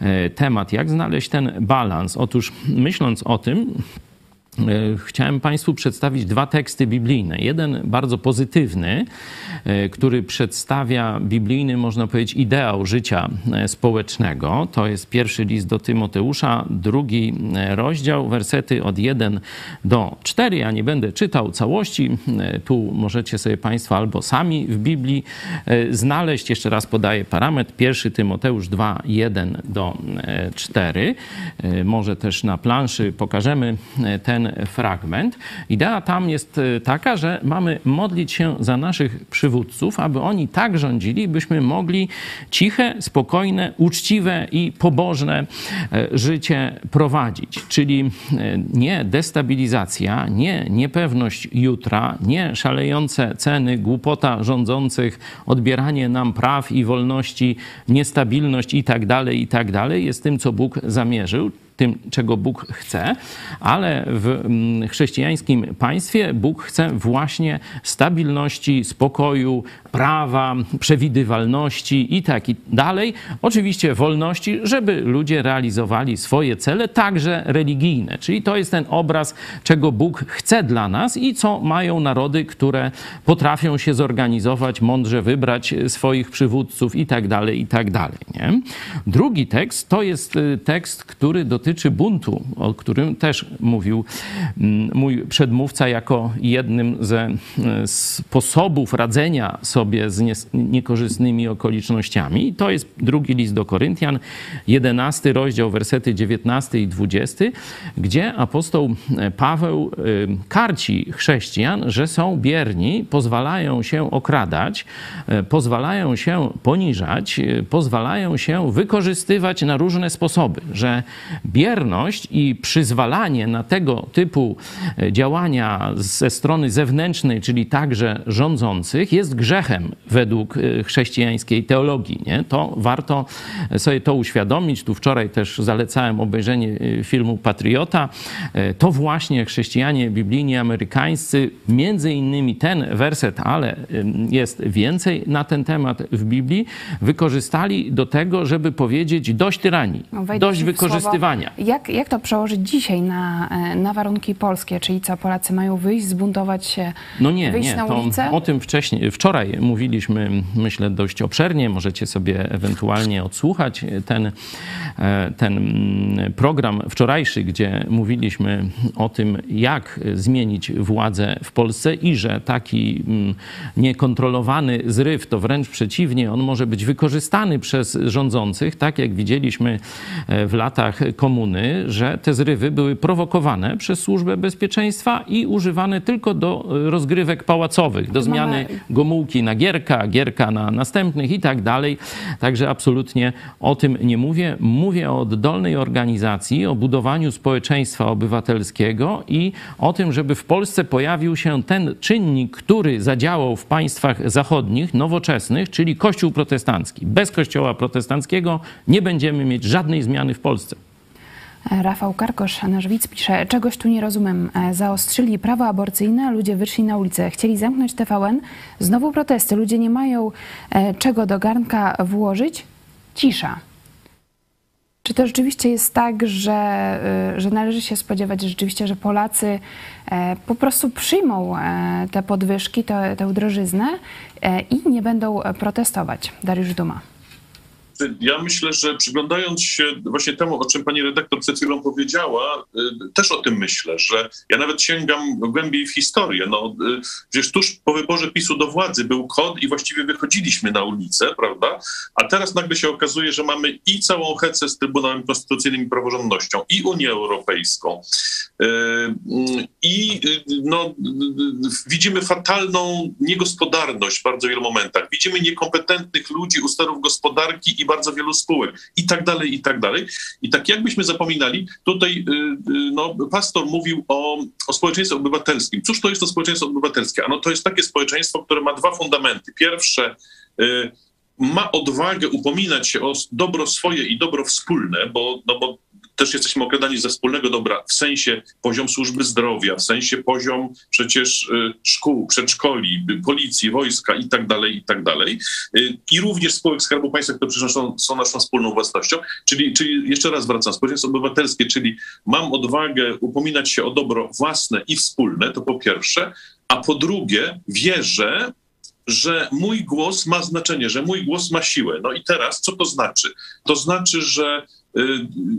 [SPEAKER 4] e, temat. Jak znaleźć ten balans? Otóż myśląc o tym, Chciałem Państwu przedstawić dwa teksty biblijne. Jeden bardzo pozytywny, e, który przedstawia biblijny, można powiedzieć, ideał życia e, społecznego. To jest pierwszy list do Tymoteusza, drugi e, rozdział, wersety od 1 do 4. Ja nie będę czytał całości. E, Tu możecie sobie Państwo albo sami w Biblii e, znaleźć. Jeszcze raz podaję parametr. Pierwszy Tymoteusz 2, 1 do e, 4. E, Może też na planszy pokażemy e, fragment. Idea tam jest e, taka, że mamy modlić się za naszych przywódców, aby oni tak rządzili, byśmy mogli ciche, spokojne, uczciwe i pobożne e, życie prowadzić. Czyli e, nie destabilizacja, nie niepewność jutra, nie szalejące ceny, głupota rządzących, odbieranie nam praw i wolności, niestabilność i tak dalej, i tak dalej jest tym, co Bóg zamierzył tym, czego Bóg chce, ale w mm, chrześcijańskim państwie Bóg chce właśnie stabilności, spokoju, prawa, przewidywalności i tak i dalej. Oczywiście wolności, żeby ludzie realizowali swoje cele, także religijne. Czyli to jest ten obraz, czego Bóg chce dla nas i co mają narody, które potrafią się zorganizować, mądrze wybrać swoich przywódców i tak dalej, i tak dalej. Nie? Drugi tekst to jest y, tekst, który dotyczy buntu, o którym też mówił mm, mój przedmówca jako jednym ze y, sposobów radzenia sobie z nies- niekorzystnymi okolicznościami. To jest drugi list do Koryntian, 11 rozdział, wersety 19 i 20, gdzie apostoł Paweł y, karci chrześcijan, że są bierni, pozwalają się okradać, pozwalają się poniżać, pozwalają się wykorzystywać na różne sposoby, że bierność i przyzwalanie na tego typu e, działania ze strony zewnętrznej, czyli także rządzących, jest grzechem według e, chrześcijańskiej teologii. Nie? To warto sobie to uświadomić. Tu wczoraj też zalecałem obejrzenie e, filmu Patriota. E, To właśnie chrześcijanie biblijni amerykańscy, między innymi ten werset, ale jest więcej na ten temat w Biblii, wykorzystali do tego, żeby powiedzieć dość tyranii,
[SPEAKER 1] No,
[SPEAKER 4] dość wykorzystywania.
[SPEAKER 1] Słowo. Jak, jak to przełożyć dzisiaj na, e, na warunki polskie? Czyli co, Polacy mają wyjść, zbuntować się,
[SPEAKER 4] No nie,
[SPEAKER 1] wyjść
[SPEAKER 4] nie.
[SPEAKER 1] na
[SPEAKER 4] To
[SPEAKER 1] ulicę?
[SPEAKER 4] o tym wcześniej, wczoraj mówiliśmy, myślę, dość obszernie. Możecie sobie ewentualnie odsłuchać ten, e, ten mm, program wczorajszy, gdzie mówiliśmy o tym, jak zmienić władzę w Polsce i że taki mm, niekontrolowany zryw, to wręcz przeciwnie, on może być wykorzystany przez rządzących, tak jak widzieliśmy e, w latach komunistycznych komuny, że te zrywy były prowokowane przez Służbę Bezpieczeństwa i używane tylko do e, rozgrywek pałacowych, do zmiany Gomułki na Gierka, Gierka na następnych i tak dalej. Także absolutnie o tym nie mówię. Mówię o oddolnej organizacji, o budowaniu społeczeństwa obywatelskiego i o tym, żeby w Polsce pojawił się ten czynnik, który zadziałał w państwach zachodnich, nowoczesnych, czyli Kościół protestancki. Bez Kościoła protestanckiego nie będziemy mieć żadnej zmiany w Polsce.
[SPEAKER 1] Rafał Karkosz, nasz widz, pisze, czegoś tu nie rozumiem. E, Zaostrzyli prawo aborcyjne, ludzie wyszli na ulicę. Chcieli zamknąć TVN. Znowu protesty. Ludzie nie mają e, czego do garnka włożyć. Cisza. Czy to rzeczywiście jest tak, że, e, że należy się spodziewać rzeczywiście, że Polacy po prostu przyjmą te podwyżki, tę tę drożyznę i nie będą protestować? Dariusz Duma.
[SPEAKER 14] Ja myślę, że przyglądając się właśnie temu, o czym pani redaktor przed chwilą powiedziała, y, też o tym myślę, że ja nawet sięgam głębiej w historię. No, y, przecież tuż po wyborze PiSu do władzy był kod i właściwie wychodziliśmy na ulicę, prawda? A teraz nagle się okazuje, że mamy i całą hecę z Trybunałem Konstytucyjnym i praworządnością, i Unię Europejską. Y, I no, widzimy fatalną niegospodarność w bardzo wielu momentach. Widzimy niekompetentnych ludzi u sterów gospodarki i bardzo wielu spółek i tak dalej, i tak dalej. I tak jakbyśmy zapominali, tutaj y, y, no, pastor mówił o, o społeczeństwie obywatelskim. Cóż to jest to społeczeństwo obywatelskie? Ano to jest takie społeczeństwo, które ma dwa fundamenty. Pierwsze, ma odwagę upominać się o dobro swoje i dobro wspólne, bo, no bo też jesteśmy okradani ze wspólnego dobra w sensie poziom służby zdrowia, w sensie poziom przecież y, szkół, przedszkoli, policji, wojska i tak dalej, i tak dalej. Y, I również spółek Skarbu Państwa, które przecież są, są naszą wspólną własnością. Czyli, czyli jeszcze raz wracam, społeczeństwo obywatelskie, czyli mam odwagę upominać się o dobro własne i wspólne, to po pierwsze, a po drugie wierzę, że mój głos ma znaczenie, że mój głos ma siłę. No i teraz, co to znaczy? To znaczy, że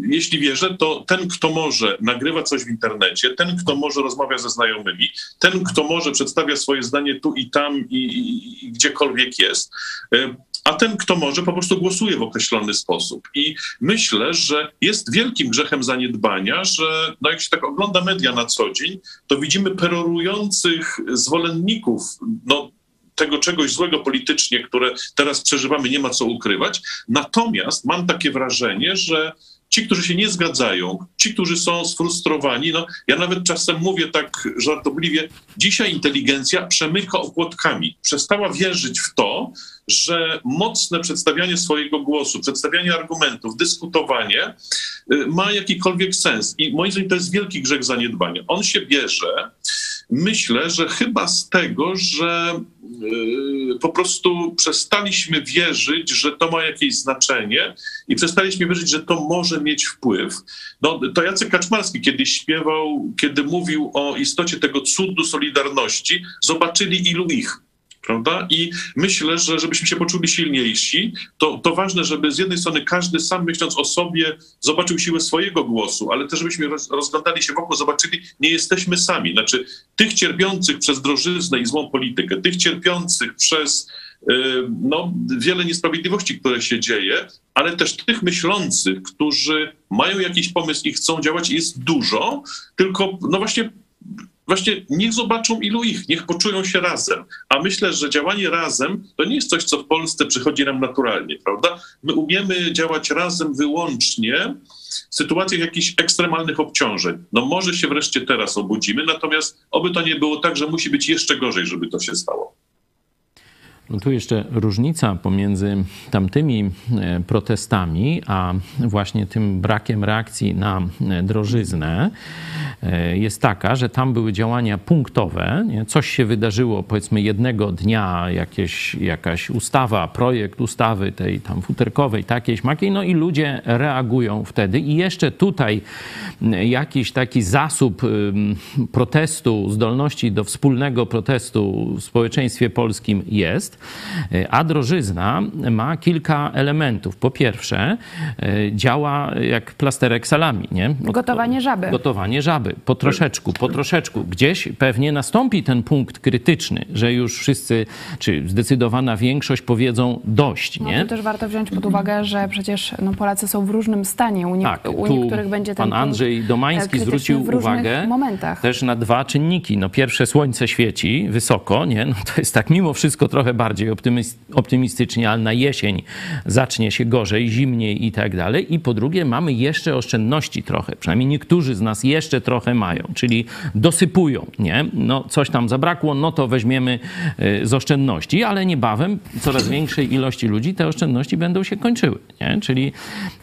[SPEAKER 14] jeśli wierzę, to ten, kto może, nagrywa coś w internecie, ten, kto może rozmawia ze znajomymi, ten, kto może przedstawia swoje zdanie tu i tam i, i, i gdziekolwiek jest, y, a ten, kto może, po prostu głosuje w określony sposób. I myślę, że jest wielkim grzechem zaniedbania, że no jak się tak ogląda media na co dzień, to widzimy perorujących zwolenników no, tego czegoś złego politycznie, które teraz przeżywamy, nie ma co ukrywać. Natomiast mam takie wrażenie, że ci, którzy się nie zgadzają, ci, którzy są sfrustrowani, no ja nawet czasem mówię tak żartobliwie, dzisiaj inteligencja przemyka opłotkami. Przestała wierzyć w to, że mocne przedstawianie swojego głosu, przedstawianie argumentów, dyskutowanie y, ma jakikolwiek sens. I moim zdaniem to jest wielki grzech zaniedbania. On się bierze, myślę, że chyba z tego, że po prostu przestaliśmy wierzyć, że to ma jakieś znaczenie i przestaliśmy wierzyć, że to może mieć wpływ. No, to Jacek Kaczmarski kiedyś śpiewał, kiedy mówił o istocie tego cudu Solidarności, zobaczyli ilu ich. Prawda? I myślę, że żebyśmy się poczuli silniejsi, to, to ważne, żeby z jednej strony każdy sam myśląc o sobie zobaczył siłę swojego głosu, ale też żebyśmy roz, rozglądali się wokół, zobaczyli, nie jesteśmy sami. Znaczy tych cierpiących przez drożyznę i złą politykę, tych cierpiących przez y, no, wiele niesprawiedliwości, które się dzieje, ale też tych myślących, którzy mają jakiś pomysł i chcą działać, jest dużo, tylko no właśnie właśnie niech zobaczą ilu ich, niech poczują się razem. A myślę, że działanie razem to nie jest coś, co w Polsce przychodzi nam naturalnie, prawda? My umiemy działać razem wyłącznie w sytuacjach jakichś ekstremalnych obciążeń. No może się wreszcie teraz obudzimy, natomiast oby to nie było tak, że musi być jeszcze gorzej, żeby to się stało.
[SPEAKER 4] No tu jeszcze różnica pomiędzy tamtymi e, protestami, a właśnie tym brakiem reakcji na e, drożyznę e, jest taka, że tam były działania punktowe. Nie? Coś się wydarzyło, powiedzmy, jednego dnia, jakieś, jakaś ustawa, projekt ustawy tej tam futerkowej, takiej, śmakiej, no i ludzie reagują wtedy. I jeszcze tutaj jakiś taki zasób protestu, zdolności do wspólnego protestu w społeczeństwie polskim jest. Jest. A drożyzna ma kilka elementów. Po pierwsze, działa jak plasterek salami, nie?
[SPEAKER 1] Gotowanie żaby.
[SPEAKER 4] Gotowanie żaby. Po troszeczku, po troszeczku. Gdzieś pewnie nastąpi ten punkt krytyczny, że już wszyscy, czy zdecydowana większość powiedzą dość,
[SPEAKER 1] No,
[SPEAKER 4] nie?
[SPEAKER 1] to też warto wziąć pod uwagę, że przecież no, Polacy są w różnym stanie. U, nie,
[SPEAKER 4] Tak,
[SPEAKER 1] u niektórych będzie ten
[SPEAKER 4] Pan Andrzej
[SPEAKER 1] e,
[SPEAKER 4] Domański zwrócił uwagę
[SPEAKER 1] momentach.
[SPEAKER 4] też na dwa czynniki. No pierwsze, słońce świeci wysoko, nie? No to jest tak mimo wszystko trochę bardziej optymys- optymistycznie, ale na jesień zacznie się gorzej, zimniej i tak dalej. I po drugie mamy jeszcze oszczędności trochę, przynajmniej niektórzy z nas jeszcze trochę mają, czyli dosypują, nie? No coś tam zabrakło, no to weźmiemy y, z oszczędności, ale niebawem coraz większej ilości ludzi te oszczędności będą się kończyły, nie? Czyli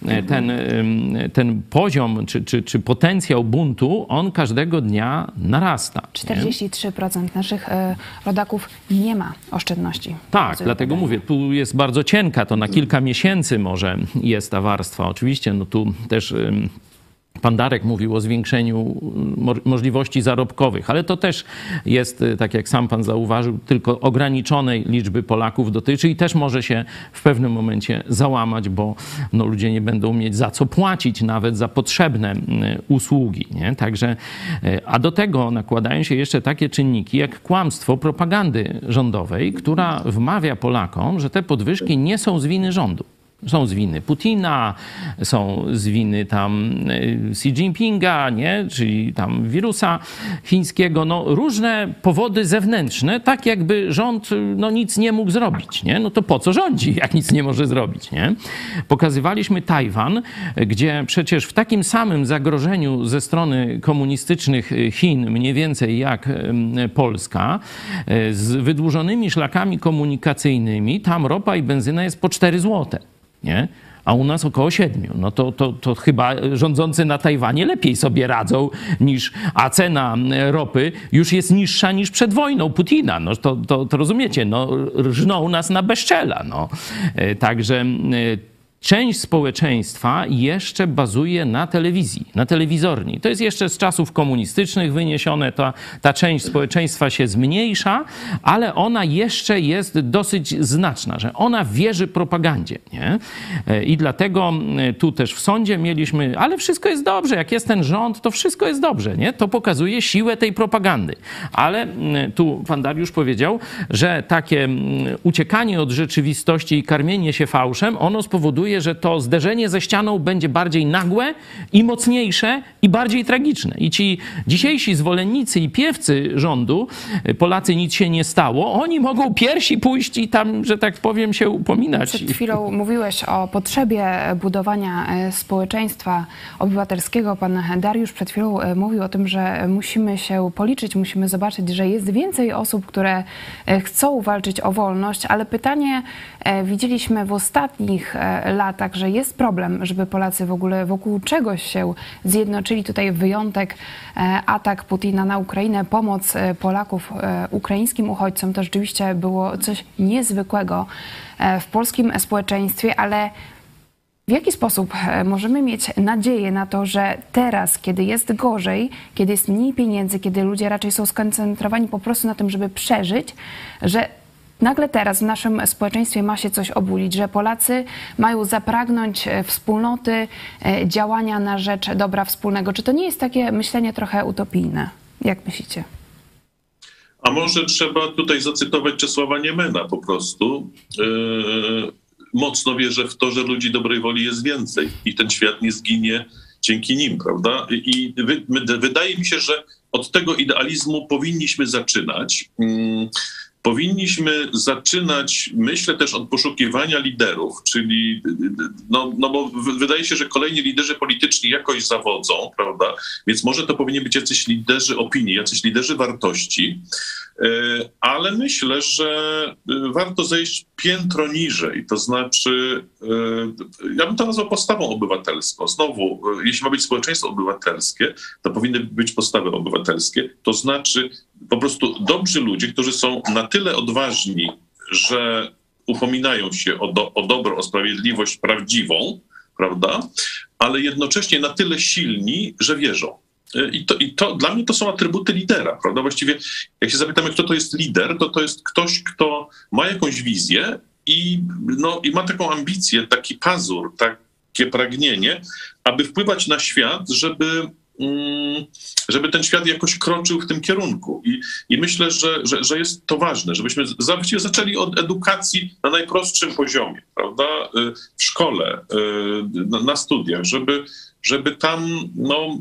[SPEAKER 4] y, ten, y, ten poziom czy, czy, czy potencjał buntu, on każdego dnia narasta. nie?
[SPEAKER 1] 43% naszych e, rodaków nie ma oszczędności.
[SPEAKER 4] Tak, dlatego mówię, tu jest bardzo cienka, to na kilka miesięcy może jest ta warstwa. Oczywiście, no tu też ym, pan Darek mówił o zwiększeniu mo- możliwości zarobkowych, ale to też jest, y, tak jak sam pan zauważył, tylko ograniczonej liczby Polaków dotyczy i też może się w pewnym momencie załamać, bo no, ludzie nie będą mieć za co płacić nawet za potrzebne y, usługi. Nie? Także, y, a do tego nakładają się jeszcze takie czynniki jak kłamstwo propagandy rządowej, która wmawia Polakom, że te podwyżki nie są z winy rządu. Są z winy Putina, są z winy tam y, Xi Jinpinga, nie? czyli tam wirusa chińskiego. No, różne powody zewnętrzne, tak jakby rząd y, no, nic nie mógł zrobić. Nie? No to po co rządzi, jak nic nie może zrobić? Nie? Pokazywaliśmy Tajwan, gdzie przecież w takim samym zagrożeniu ze strony komunistycznych Chin, mniej więcej jak Polska, y, z wydłużonymi szlakami komunikacyjnymi, tam ropa i benzyna jest po 4 złote nie? a u nas około 7. No to, to, to chyba rządzący na Tajwanie lepiej sobie radzą niż, a cena ropy już jest niższa niż przed wojną Putina. No to, to, to rozumiecie, no rżną nas na bezczela. No. E, Także część społeczeństwa jeszcze bazuje na telewizji, na telewizorni. To jest jeszcze z czasów komunistycznych wyniesione. Ta, ta część społeczeństwa się zmniejsza, ale ona jeszcze jest dosyć znaczna, że ona wierzy propagandzie. Nie? E, I dlatego tu też w sądzie mieliśmy, ale wszystko jest dobrze, jak jest ten rząd, to wszystko jest dobrze. Nie? To pokazuje siłę tej propagandy. Ale tu pan Dariusz powiedział, że takie uciekanie od rzeczywistości i karmienie się fałszem, ono spowoduje, że to zderzenie ze ścianą będzie bardziej nagłe i mocniejsze i bardziej tragiczne. I ci dzisiejsi zwolennicy i piewcy rządu, y, Polacy nic się nie stało, oni mogą piersi pójść i tam, że tak powiem, się upominać.
[SPEAKER 1] Przed chwilą mówiłeś o potrzebie budowania e, społeczeństwa obywatelskiego. Pan Dariusz przed chwilą e, mówił o tym, że musimy się policzyć, musimy zobaczyć, że jest więcej osób, które e, chcą walczyć o wolność, ale pytanie e, widzieliśmy w ostatnich e, latach, że jest problem, żeby Polacy w ogóle wokół czegoś się zjednoczyli. Tutaj wyjątek e, atak Putina na Ukrainę, pomoc e, Polaków e, ukraińskim uchodźcom. To rzeczywiście było coś niezwykłego w polskim społeczeństwie, ale w jaki sposób możemy mieć nadzieję na to, że teraz, kiedy jest gorzej, kiedy jest mniej pieniędzy, kiedy ludzie raczej są skoncentrowani po prostu na tym, żeby przeżyć, że nagle teraz w naszym społeczeństwie ma się coś obudzić, że Polacy mają zapragnąć e, wspólnoty, e, działania na rzecz dobra wspólnego? Czy to nie jest takie myślenie trochę utopijne? Jak myślicie?
[SPEAKER 14] A może trzeba tutaj zacytować Czesława Niemena po prostu. Yy, mocno wierzę w to, że ludzi dobrej woli jest więcej i ten świat nie zginie dzięki nim, prawda? I wy, my- wydaje mi się, że od tego idealizmu powinniśmy zaczynać. Mm, Powinniśmy zaczynać, myślę też od poszukiwania liderów, czyli no, no bo wydaje się, że kolejni liderzy polityczni jakoś zawodzą, prawda? Więc może to powinni być jacyś liderzy opinii, jacyś liderzy wartości, ale myślę, że e, warto zejść piętro niżej, to znaczy, e, ja bym to nazwał postawą obywatelską. Znowu, e, jeśli ma być społeczeństwo obywatelskie, to powinny być postawy obywatelskie, to znaczy po prostu dobrzy ludzie, którzy są na tyle odważni, że upominają się o, do, o dobro, o sprawiedliwość prawdziwą, prawda? Ale jednocześnie na tyle silni, że wierzą. I to, I to dla mnie to są atrybuty lidera, prawda? Właściwie, jak się zapytamy, kto to jest lider, to to jest ktoś, kto ma jakąś wizję i, no, i ma taką ambicję, taki pazur, takie pragnienie, aby wpływać na świat, żeby mm, żeby ten świat jakoś kroczył w tym kierunku. I, i myślę, że, że, że jest to ważne, żebyśmy zaczęli od edukacji na najprostszym poziomie, prawda? Y, w szkole, y, na studiach, żeby, żeby tam no,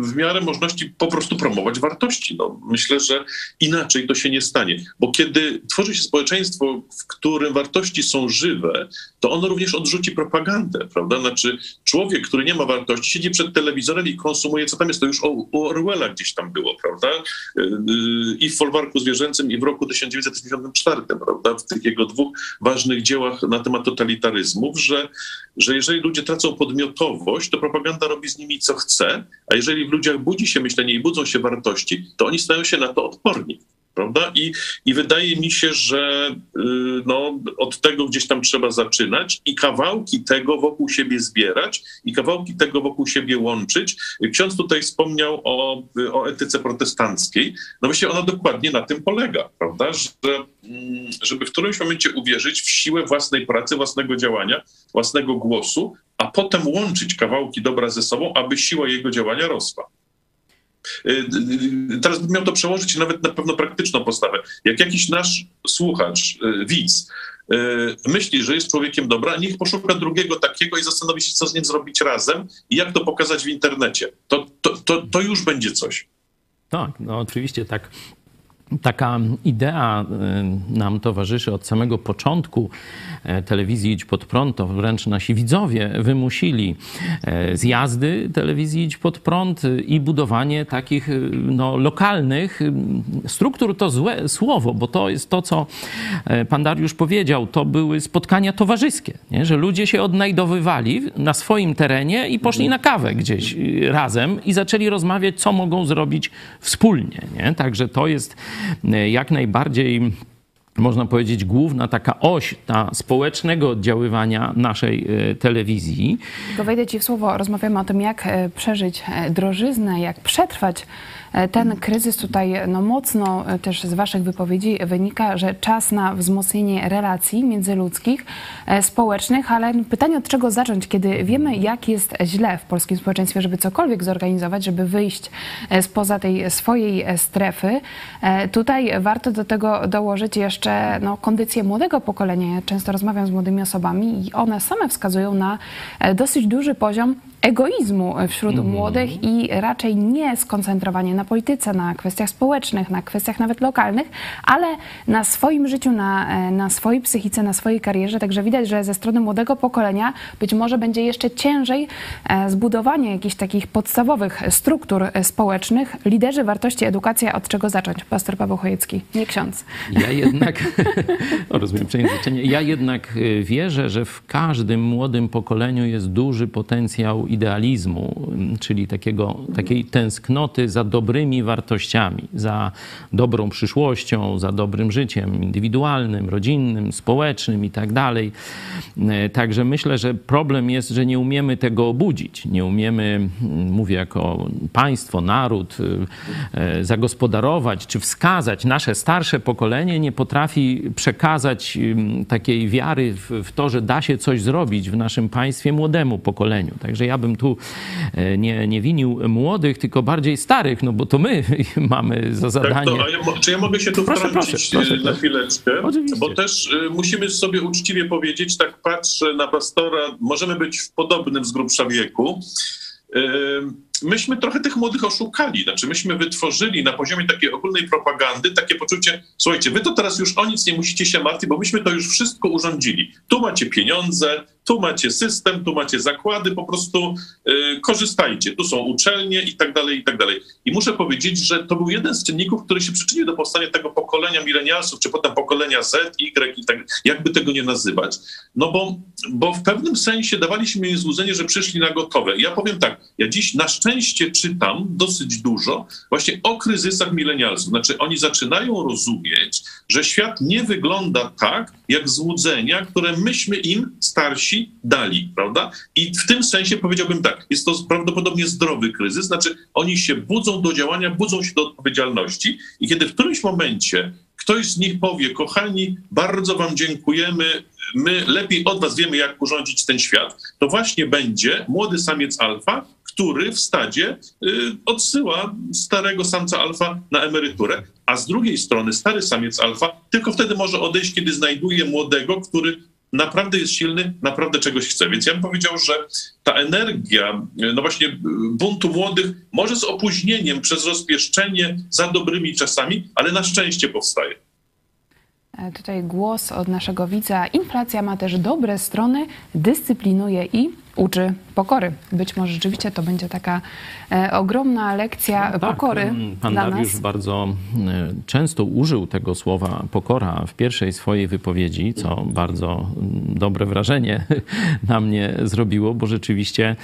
[SPEAKER 14] w miarę możliwości po prostu promować wartości. No, myślę, że inaczej to się nie stanie, bo kiedy tworzy się społeczeństwo, w którym wartości są żywe, to ono również odrzuci propagandę, prawda? Znaczy człowiek, który nie ma wartości, siedzi przed telewizorem i konsumuje, co tam jest, to już u Orwella gdzieś tam było, prawda? I w folwarku zwierzęcym, i w roku 1984, prawda? W tych jego dwóch ważnych dziełach na temat totalitaryzmów, że, że jeżeli ludzie tracą podmiotowość, to propaganda robi z nimi co chce, a jeżeli w ludziach budzi się myślenie i budzą się wartości, to oni stają się na to odporni. Prawda? I, I wydaje mi się, że y, no, od tego gdzieś tam trzeba zaczynać i kawałki tego wokół siebie zbierać i kawałki tego wokół siebie łączyć. Ksiądz tutaj wspomniał o, o etyce protestanckiej. No właśnie ona dokładnie na tym polega, prawda? Że, mm, żeby w którymś momencie uwierzyć w siłę własnej pracy, własnego działania, własnego głosu, a potem łączyć kawałki dobra ze sobą, aby siła jego działania rosła. Y, y, teraz bym miał to przełożyć nawet na pewno praktyczną postawę. Jak jakiś nasz słuchacz, y, widz, myśli, że jest człowiekiem dobra, niech poszuka drugiego takiego i zastanowi się, co z nim zrobić razem i jak to pokazać w internecie. To, to, to, to już będzie coś.
[SPEAKER 4] Tak, no oczywiście tak Taka idea y, nam towarzyszy od samego początku e, telewizji Idź Pod Prąd, to wręcz nasi widzowie wymusili e, zjazdy telewizji Idź Pod Prąd i budowanie takich y, no, lokalnych y, struktur. To złe słowo, bo to jest to, co e, pan Dariusz powiedział. To były spotkania towarzyskie, nie? że ludzie się odnajdowywali na swoim terenie i poszli na kawę gdzieś razem i zaczęli rozmawiać, co mogą zrobić wspólnie. Nie? Także to jest jak najbardziej można powiedzieć, główna taka oś ta społecznego oddziaływania naszej e, telewizji.
[SPEAKER 1] Tylko wejdę Ci w słowo, rozmawiamy o tym, jak e, przeżyć e, drożyznę, jak przetrwać ten kryzys tutaj no, mocno też z Waszych wypowiedzi wynika, że czas na wzmocnienie relacji międzyludzkich, społecznych, ale pytanie od czego zacząć, kiedy wiemy, jak jest źle w polskim społeczeństwie, żeby cokolwiek zorganizować, żeby wyjść spoza tej swojej strefy. Tutaj warto do tego dołożyć jeszcze no, kondycję młodego pokolenia. Ja często rozmawiam z młodymi osobami i one same wskazują na dosyć duży poziom egoizmu wśród mm. młodych i raczej nie skoncentrowanie na polityce, na kwestiach społecznych, na kwestiach nawet lokalnych, ale na swoim życiu, na, e, na swojej psychice, na swojej karierze. Także widać, że ze strony młodego pokolenia być może będzie jeszcze ciężej e, zbudowanie jakichś takich podstawowych struktur e, społecznych. Liderzy wartości, edukacja, od czego zacząć? Pastor Paweł Chojecki, nie ksiądz.
[SPEAKER 4] Ja jednak, o, rozumiem przejęzyczenie, ja jednak wierzę, że w każdym młodym pokoleniu jest duży potencjał idealizmu, czyli takiego, takiej tęsknoty za dobrymi wartościami, za dobrą przyszłością, za dobrym życiem indywidualnym, rodzinnym, społecznym i tak dalej. Także myślę, że problem jest, że nie umiemy tego obudzić. Nie umiemy, mówię jako państwo, naród, e, zagospodarować czy wskazać. Nasze starsze pokolenie nie potrafi przekazać takiej wiary w to, że da się coś zrobić w naszym państwie młodemu pokoleniu. Także ja bym tu e, nie, nie winił młodych, tylko bardziej starych, no bo to my mamy za zadanie. Tak, to,
[SPEAKER 14] ja, czy ja mogę się tu proszę, wtrącić proszę, proszę, na chwileczkę? Oczywiście. Bo też y, musimy sobie uczciwie powiedzieć, tak patrzę na pastora, możemy być w podobnym z grubsza wieku. Y, myśmy trochę tych młodych oszukali. Znaczy, myśmy wytworzyli na poziomie takiej ogólnej propagandy takie poczucie, słuchajcie, wy to teraz już o nic nie musicie się martwić, bo myśmy to już wszystko urządzili. Tu macie pieniądze, tu macie system, tu macie zakłady, po prostu y, korzystajcie. Tu są uczelnie i tak dalej, i tak dalej. I muszę powiedzieć, że to był jeden z czynników, który się przyczynił do powstania tego pokolenia milenialsów, czy potem pokolenia Z, Y i tak, jakby tego nie nazywać. No bo, bo w pewnym sensie dawaliśmy im złudzenie, że przyszli na gotowe. I ja powiem tak, ja dziś na szczęście czytam dosyć dużo właśnie o kryzysach milenialsów. Znaczy oni zaczynają rozumieć, że świat nie wygląda tak, jak złudzenia, które myśmy im starsi dali, prawda? I w tym sensie powiedziałbym tak, jest to prawdopodobnie zdrowy kryzys, znaczy oni się budzą do działania, budzą się do odpowiedzialności i kiedy w którymś momencie ktoś z nich powie, kochani, bardzo wam dziękujemy, my lepiej od was wiemy, jak urządzić ten świat, to właśnie będzie młody samiec alfa, który w stadzie y, odsyła starego samca alfa na emeryturę, a z drugiej strony stary samiec alfa tylko wtedy może odejść, kiedy znajduje młodego, który naprawdę jest silny, naprawdę czegoś chce. Więc ja bym powiedział, że ta energia, no właśnie y, buntu młodych, może z opóźnieniem, przez rozpieszczenie, za dobrymi czasami, ale na szczęście powstaje.
[SPEAKER 1] E, Tutaj głos od naszego widza. Inflacja ma też dobre strony, dyscyplinuje i uczy pokory. Być może rzeczywiście to będzie taka e, ogromna lekcja
[SPEAKER 4] No tak,
[SPEAKER 1] pokory
[SPEAKER 4] Pan
[SPEAKER 1] dla
[SPEAKER 4] Dariusz
[SPEAKER 1] nas.
[SPEAKER 4] bardzo e, często użył tego słowa pokora w pierwszej swojej wypowiedzi, co bardzo mm, dobre wrażenie na mnie zrobiło, bo rzeczywiście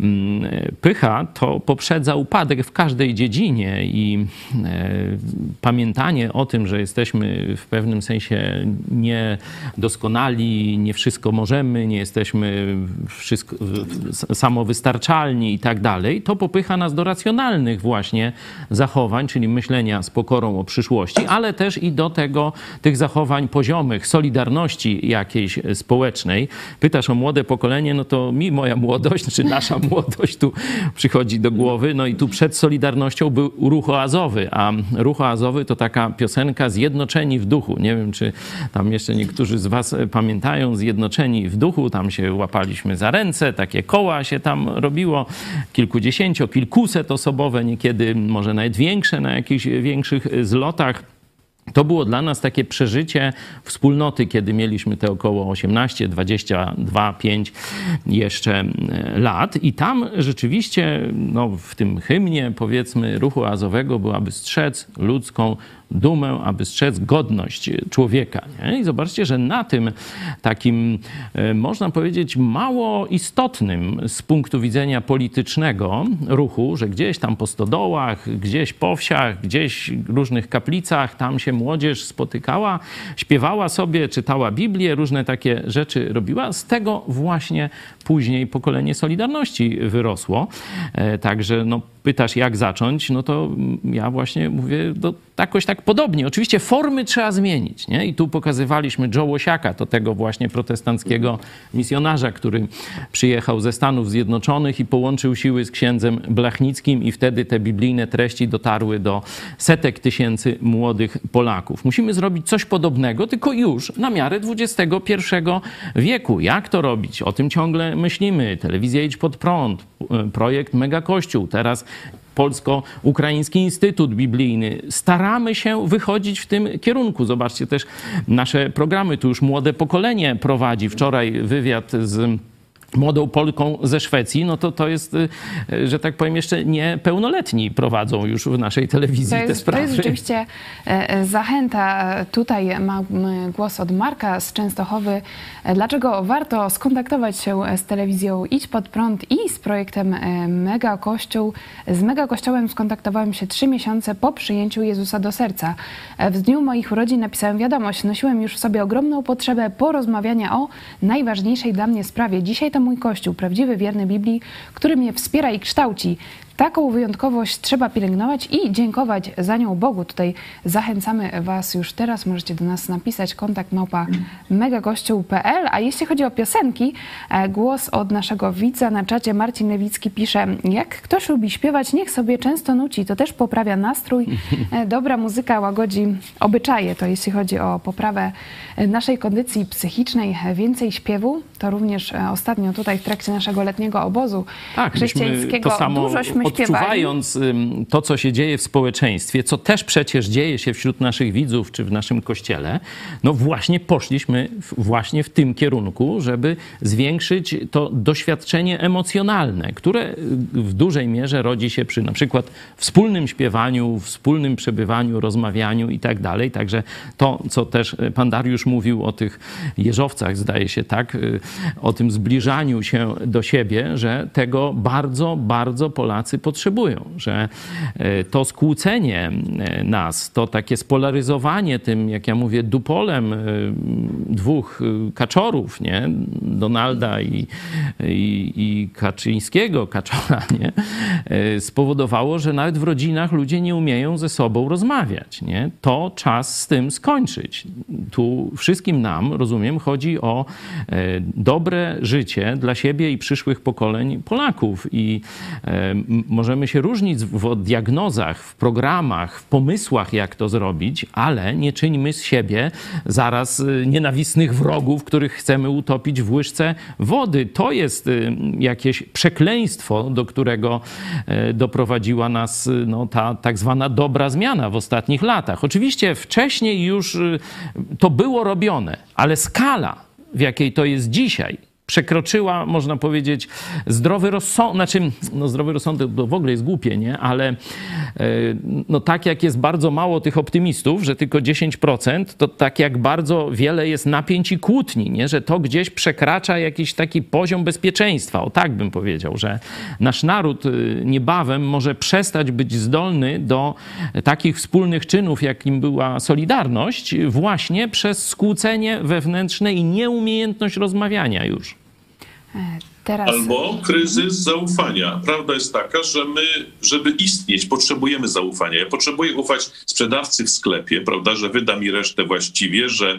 [SPEAKER 4] mm, pycha to poprzedza upadek w każdej dziedzinie i e, pamiętanie o tym, że jesteśmy w pewnym sensie niedoskonali, nie wszystko możemy, nie jesteśmy wszystko, samowystarczalni i tak dalej, to popycha nas do racjonalnych właśnie zachowań, czyli myślenia z pokorą o przyszłości, ale też i do tego, tych zachowań poziomych, solidarności jakiejś społecznej. Pytasz o młode pokolenie, no to mi moja młodość, czy nasza młodość tu przychodzi do głowy. No i tu przed Solidarnością był ruch oazowy, a ruch oazowy to taka piosenka Zjednoczeni w duchu. Nie wiem, czy tam jeszcze niektórzy z was pamiętają Zjednoczeni w duchu, tam się łapaliśmy za ręce, takie koła się tam robiło, kilkudziesięcio, kilkuset osobowe, niekiedy może nawet większe na jakichś większych zlotach. To było dla nas takie przeżycie wspólnoty, kiedy mieliśmy te około 18, 22, 5 jeszcze e, lat. I tam rzeczywiście no, w tym hymnie, powiedzmy, ruchu azowego było, aby strzec ludzką dumę, aby strzec godność człowieka. Nie? I zobaczcie, że na tym takim, e, można powiedzieć, mało istotnym z punktu widzenia politycznego ruchu, że gdzieś tam po stodołach, gdzieś po wsiach, gdzieś różnych kaplicach, tam się młodzież spotykała, śpiewała sobie, czytała Biblię, różne takie rzeczy robiła. Z tego właśnie później pokolenie Solidarności wyrosło. E, Także no, pytasz, jak zacząć, no to ja właśnie mówię, no, jakoś tak podobnie. Oczywiście formy trzeba zmienić. Nie? I tu pokazywaliśmy Joe Łosiaka, to tego właśnie protestanckiego misjonarza, który przyjechał ze Stanów Zjednoczonych i połączył siły z księdzem Blachnickim i wtedy te biblijne treści dotarły do setek tysięcy młodych Polaków. Musimy zrobić coś podobnego, tylko już na miarę XXI wieku. Jak to robić? O tym ciągle myślimy. Telewizja Idź Pod Prąd, projekt Mega Kościół, teraz Polsko-Ukraiński Instytut Biblijny. Staramy się wychodzić w tym kierunku. Zobaczcie też nasze programy. Tu już młode pokolenie prowadzi. Wczoraj wywiad z młodą Polką ze Szwecji, no to to jest, y, że tak powiem, jeszcze niepełnoletni prowadzą już w naszej telewizji
[SPEAKER 1] To
[SPEAKER 4] te
[SPEAKER 1] jest, to
[SPEAKER 4] sprawy.
[SPEAKER 1] jest rzeczywiście e, e, zachęta. Tutaj mam głos od Marka z Częstochowy. Dlaczego warto skontaktować się z telewizją Idź Pod Prąd i z projektem e, Mega Kościół? Z Mega Kościołem skontaktowałem się trzy miesiące po przyjęciu Jezusa do serca. W dniu moich urodzin napisałem wiadomość. Nosiłem już w sobie ogromną potrzebę porozmawiania o najważniejszej dla mnie sprawie. Dzisiaj to mój Kościół, prawdziwy, wierny Biblii, który mnie wspiera i kształci. Taką wyjątkowość trzeba pielęgnować i dziękować za nią Bogu. Tutaj zachęcamy Was już teraz. Możecie do nas napisać kontakt małpa megakościół.pl. A jeśli chodzi o piosenki, e, głos od naszego widza na czacie Marcin Lewicki pisze jak ktoś lubi śpiewać, niech sobie często nuci. To też poprawia nastrój. E, Dobra muzyka łagodzi obyczaje. To jeśli chodzi o poprawę naszej kondycji psychicznej. Więcej śpiewu. To również e, ostatnio tutaj w trakcie naszego letniego obozu
[SPEAKER 4] Tak,
[SPEAKER 1] chrześcijańskiego
[SPEAKER 4] to samo
[SPEAKER 1] dużośmy.
[SPEAKER 4] Odczuwając to, co się dzieje w społeczeństwie, co też przecież dzieje się wśród naszych widzów czy w naszym kościele, no właśnie poszliśmy właśnie w tym kierunku, żeby zwiększyć to doświadczenie emocjonalne, które y, w dużej mierze rodzi się przy na przykład wspólnym śpiewaniu, wspólnym przebywaniu, rozmawianiu i tak dalej. Także to, co też y, pan Dariusz mówił o tych jeżowcach, zdaje się tak, y, o tym zbliżaniu się do siebie, że tego bardzo, bardzo Polacy Potrzebują, że e, to skłócenie e, nas, to takie spolaryzowanie tym, jak ja mówię, dupolem e, dwóch kaczorów, nie? Donalda i, i, i Kaczyńskiego, Kaczora, nie? spowodowało, że nawet w rodzinach ludzie nie umieją ze sobą rozmawiać. Nie? To czas z tym skończyć. Tu wszystkim nam, rozumiem, chodzi o dobre życie dla siebie i przyszłych pokoleń Polaków. I możemy się różnić w diagnozach, w programach, w pomysłach, jak to zrobić, ale nie czyńmy z siebie zaraz y, nienawistnych wrogów, których chcemy utopić w łyżce wody. To jest y, jakieś przekleństwo, do którego e, doprowadziła nas y, no, ta tak zwana dobra zmiana w ostatnich latach. Oczywiście wcześniej już to było robione, ale skala, w jakiej to jest dzisiaj, przekroczyła, można powiedzieć, zdrowy rozsądek, znaczy, no zdrowy rozsądek to w ogóle jest głupie, nie? Ale e, no tak jak jest bardzo mało tych optymistów, że tylko 10%, to tak jak bardzo wiele jest napięć i kłótni, nie? Że to gdzieś przekracza jakiś taki poziom bezpieczeństwa. O tak bym powiedział, że nasz naród y, niebawem może przestać być zdolny do takich wspólnych czynów, jakim była Solidarność, właśnie przez skłócenie wewnętrzne i nieumiejętność rozmawiania już.
[SPEAKER 1] Teraz...
[SPEAKER 14] Albo kryzys zaufania. Prawda jest taka, że my, żeby istnieć, potrzebujemy zaufania. Ja potrzebuję ufać sprzedawcy w sklepie, prawda, że wyda mi resztę właściwie, że E,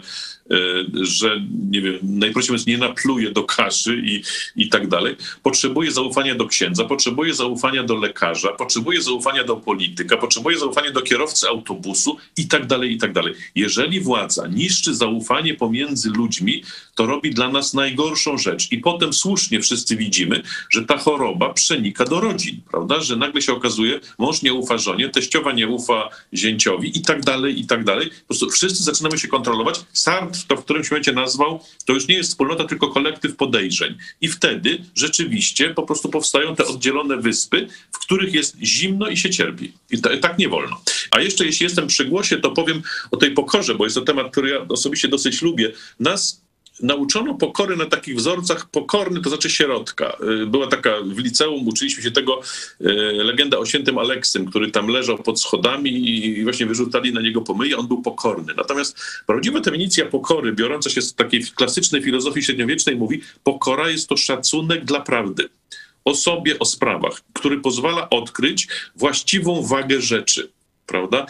[SPEAKER 14] że nie wiem, najprościej mówiąc, nie napluje do kaszy i, i tak dalej. Potrzebuje zaufania do księdza, potrzebuje zaufania do lekarza, potrzebuje zaufania do polityka, potrzebuje zaufania do kierowcy autobusu i tak dalej, i tak dalej. Jeżeli władza niszczy zaufanie pomiędzy ludźmi, to robi dla nas najgorszą rzecz. I potem słusznie wszyscy widzimy, że ta choroba przenika do rodzin, prawda? Że nagle się okazuje, mąż nie ufa żonie, teściowa nie ufa zięciowi i tak dalej, i tak dalej. Po prostu wszyscy zaczynamy się kontrolować. Sart to w którymś momencie nazwał, to już nie jest wspólnota, tylko kolektyw podejrzeń. I wtedy rzeczywiście po prostu powstają te oddzielone wyspy, w których jest zimno i się cierpi. I tak nie wolno. A jeszcze jeśli jestem przy głosie, to powiem o tej pokorze, bo jest to temat, który ja osobiście dosyć lubię. Nas nauczono pokory na takich wzorcach. Pokorny to znaczy sierotka. Y, była taka w liceum, uczyliśmy się tego y, legenda o świętym Aleksym, który tam leżał pod schodami i właśnie wyrzucali na niego pomyje. On był pokorny. Natomiast prawdziwa definicja pokory, biorąca się z takiej klasycznej filozofii średniowiecznej, mówi: pokora jest to szacunek dla prawdy o sobie, o sprawach, który pozwala odkryć właściwą wagę rzeczy prawda?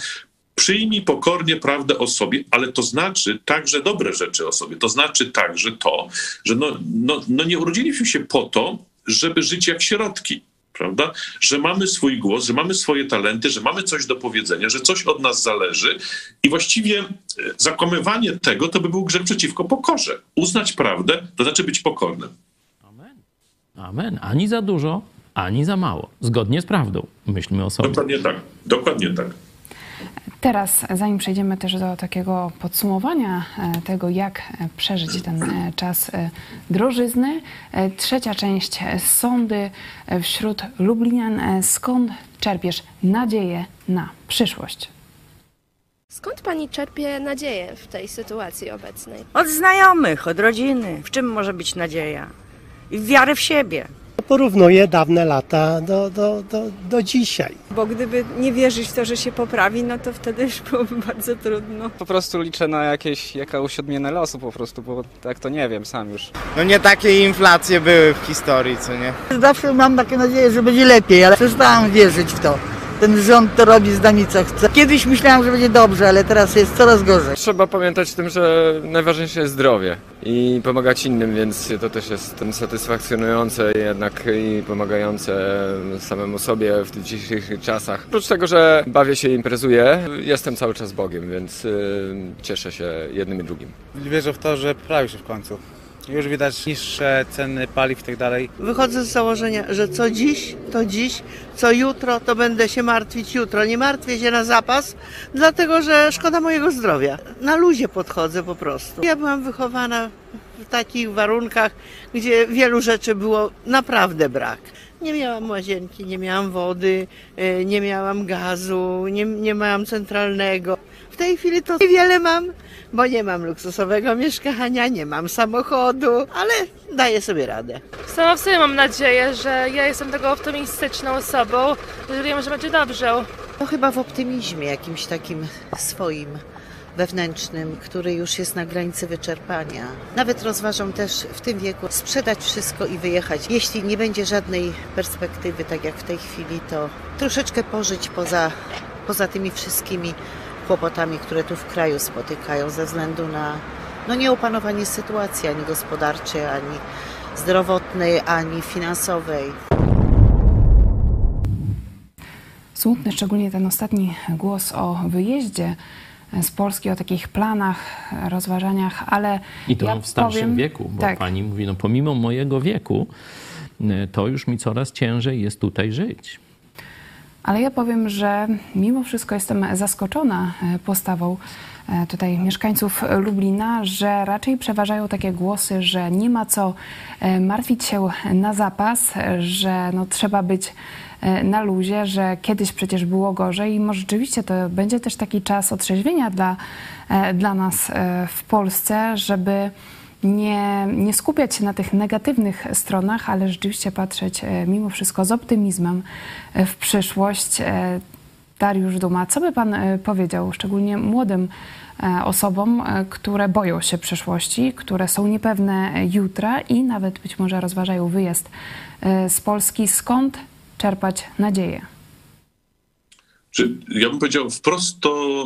[SPEAKER 14] Przyjmij pokornie prawdę o sobie, ale to znaczy także dobre rzeczy o sobie. To znaczy także to, że no, no, no nie urodziliśmy się po to, żeby żyć jak środki prawda? Że mamy swój głos, że mamy swoje talenty, że mamy coś do powiedzenia, że coś od nas zależy i właściwie e, zakłamywanie tego to by był grzech przeciwko pokorze. Uznać prawdę to znaczy być pokornym.
[SPEAKER 4] Amen. Amen. Ani za dużo, ani za mało. Zgodnie z prawdą. Myślmy o sobie.
[SPEAKER 14] Dokładnie tak. Dokładnie tak.
[SPEAKER 1] Teraz, zanim przejdziemy też do takiego podsumowania e, tego, jak e, przeżyć ten e, czas drożyzny, trzecia część sądy wśród Lublinian. Skąd czerpiesz nadzieję na przyszłość?
[SPEAKER 5] Skąd pani czerpie nadzieję w tej sytuacji obecnej?
[SPEAKER 8] Od znajomych, od rodziny. W czym może być nadzieja? I wiary w siebie
[SPEAKER 7] porównuję dawne lata do, do, do, do dzisiaj.
[SPEAKER 9] Bo gdyby nie wierzyć w to, że się poprawi, no to wtedy już byłoby bardzo trudno.
[SPEAKER 18] Po prostu liczę na jakieś, jakąś odmianę losu po prostu, bo tak to nie wiem sam już.
[SPEAKER 16] No nie takie inflacje były w historii, co nie?
[SPEAKER 2] Zawsze mam takie nadzieję, że będzie lepiej, ale przestałam wierzyć w to ten rząd to robi z nami co chce. Kiedyś myślałam, że będzie dobrze, ale teraz jest coraz gorzej.
[SPEAKER 10] Trzeba pamiętać o tym, że najważniejsze jest zdrowie i pomagać innym, więc to też jest satysfakcjonujące jednak i pomagające samemu sobie w tych dzisiejszych czasach. Oprócz tego, że bawię się i imprezuję, jestem cały czas Bogiem, więc y, cieszę się jednym i drugim.
[SPEAKER 11] Wierzę w to, że poprawi się w końcu. Już widać niższe ceny paliw i tak dalej.
[SPEAKER 6] Wychodzę z założenia, że co dziś, to dziś, co jutro, to będę się martwić jutro. Nie martwię się na zapas, dlatego że szkoda mojego zdrowia. Na luzie podchodzę po prostu. Ja byłam wychowana w takich warunkach, gdzie wielu rzeczy było naprawdę brak. Nie miałam łazienki, nie miałam wody, e, nie miałam gazu, nie, nie miałam centralnego W tej chwili to niewiele mam, bo nie mam luksusowego mieszkania, nie mam samochodu, ale daję sobie radę.
[SPEAKER 13] Sama w sobie mam nadzieję, że ja jestem taką optymistyczną osobą, że wiem, że będzie dobrze.
[SPEAKER 15] To chyba w optymizmie jakimś takim swoim wewnętrznym, który już jest na granicy wyczerpania. Nawet rozważam też w tym wieku sprzedać wszystko i wyjechać. Jeśli nie będzie żadnej perspektywy, tak jak w tej chwili, to troszeczkę pożyć poza, poza tymi wszystkimi kłopotami, które tu w kraju spotykają ze względu na no, nieopanowanie sytuacji ani gospodarczej, ani zdrowotnej, ani finansowej.
[SPEAKER 1] Smutny szczególnie ten ostatni głos o wyjeździe z Polski, o takich planach, rozważaniach, ale
[SPEAKER 4] I to
[SPEAKER 1] ja
[SPEAKER 4] w starszym
[SPEAKER 1] powiem,
[SPEAKER 4] wieku, bo
[SPEAKER 1] tak,
[SPEAKER 4] pani mówi, no pomimo mojego wieku, y, to już mi coraz ciężej jest tutaj żyć.
[SPEAKER 1] Ale ja powiem, że mimo wszystko jestem zaskoczona e, postawą e, tutaj mieszkańców Lublina, że raczej przeważają takie głosy, że nie ma co e, martwić się na zapas, że no trzeba być na luzie, że kiedyś przecież było gorzej. I może rzeczywiście to będzie też taki czas otrzeźwienia dla, dla nas w Polsce, żeby nie, nie skupiać się na tych negatywnych stronach, ale rzeczywiście patrzeć e, mimo wszystko z optymizmem e, w przyszłość. E, Dariusz Duma, co by Pan powiedział, szczególnie młodym osobom, które boją się przyszłości, które są niepewne jutra i nawet być może rozważają wyjazd z Polski? Skąd czerpać nadzieję?
[SPEAKER 14] Ja bym powiedział wprost, to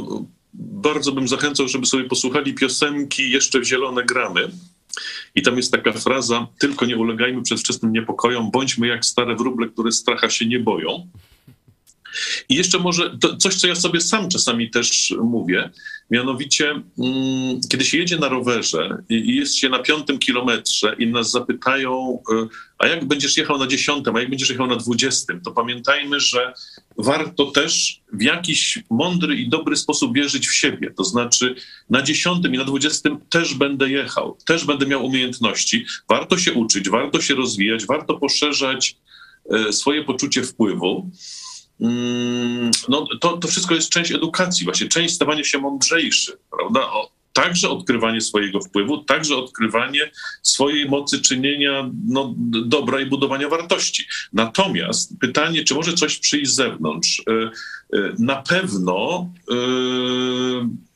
[SPEAKER 14] bardzo bym zachęcał, żeby sobie posłuchali piosenki Jeszcze w zielone gramy. I tam jest taka fraza, tylko nie ulegajmy przedwczesnym niepokojom, bądźmy jak stare wróble, które stracha się nie boją. I jeszcze może to coś, co ja sobie sam czasami też mówię, mianowicie mm, kiedy się jedzie na rowerze i jest się na piątym kilometrze i nas zapytają, y, a jak będziesz jechał na dziesiątym, a jak będziesz jechał na dwudziestym, to pamiętajmy, że warto też w jakiś mądry i dobry sposób wierzyć w siebie. To znaczy na dziesiątym i na dwudziestym też będę jechał, też będę miał umiejętności. Warto się uczyć, warto się rozwijać, warto poszerzać e, swoje poczucie wpływu. Mm, No, to, to wszystko jest część edukacji, właśnie część stawania się mądrzejszy, prawda? O, także odkrywanie swojego wpływu, także odkrywanie swojej mocy czynienia no, dobra i budowania wartości. Natomiast pytanie, czy może coś przyjść z zewnątrz? Y, y, Na pewno y,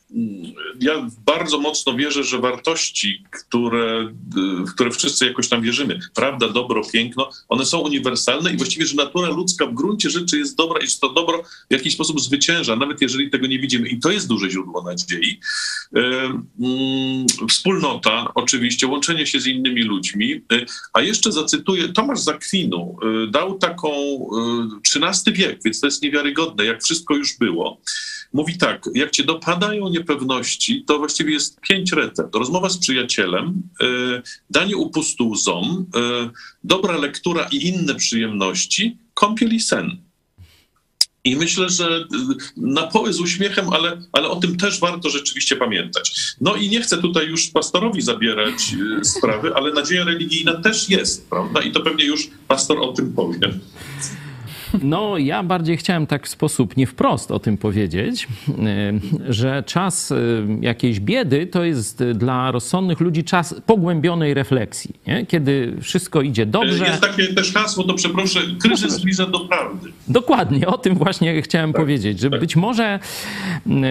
[SPEAKER 14] ja bardzo mocno wierzę, że wartości, które, w które wszyscy jakoś tam wierzymy, prawda, dobro, piękno, one są uniwersalne i właściwie, że natura ludzka w gruncie rzeczy jest dobra i że to dobro w jakiś sposób zwycięża, nawet jeżeli tego nie widzimy. I to jest duże źródło nadziei. E, mm, Wspólnota, oczywiście, łączenie się z innymi ludźmi. E, A jeszcze zacytuję, Tomasz Zakwinu e, dał taką XIII wiek, więc to jest niewiarygodne, jak wszystko już było. Mówi tak, jak cię dopadają niepewności, to właściwie jest pięć recept. Rozmowa z przyjacielem, e, danie upustu łzom, e, dobra lektura i inne przyjemności, kąpiel i sen. I myślę, że y, na poły z uśmiechem, ale, ale o tym też warto rzeczywiście pamiętać. No i nie chcę tutaj już pastorowi zabierać sprawy, ale nadzieja religijna też jest, prawda? I to pewnie już pastor o tym powie.
[SPEAKER 4] No, ja bardziej chciałem tak w sposób nie wprost o tym powiedzieć, y, że czas y, jakiejś biedy to jest dla rozsądnych ludzi czas pogłębionej refleksji, nie? kiedy wszystko idzie dobrze.
[SPEAKER 14] Jest takie też hasło, to przeproszę, kryzys zbliża do prawdy.
[SPEAKER 4] Dokładnie, o tym właśnie chciałem powiedzieć, że być może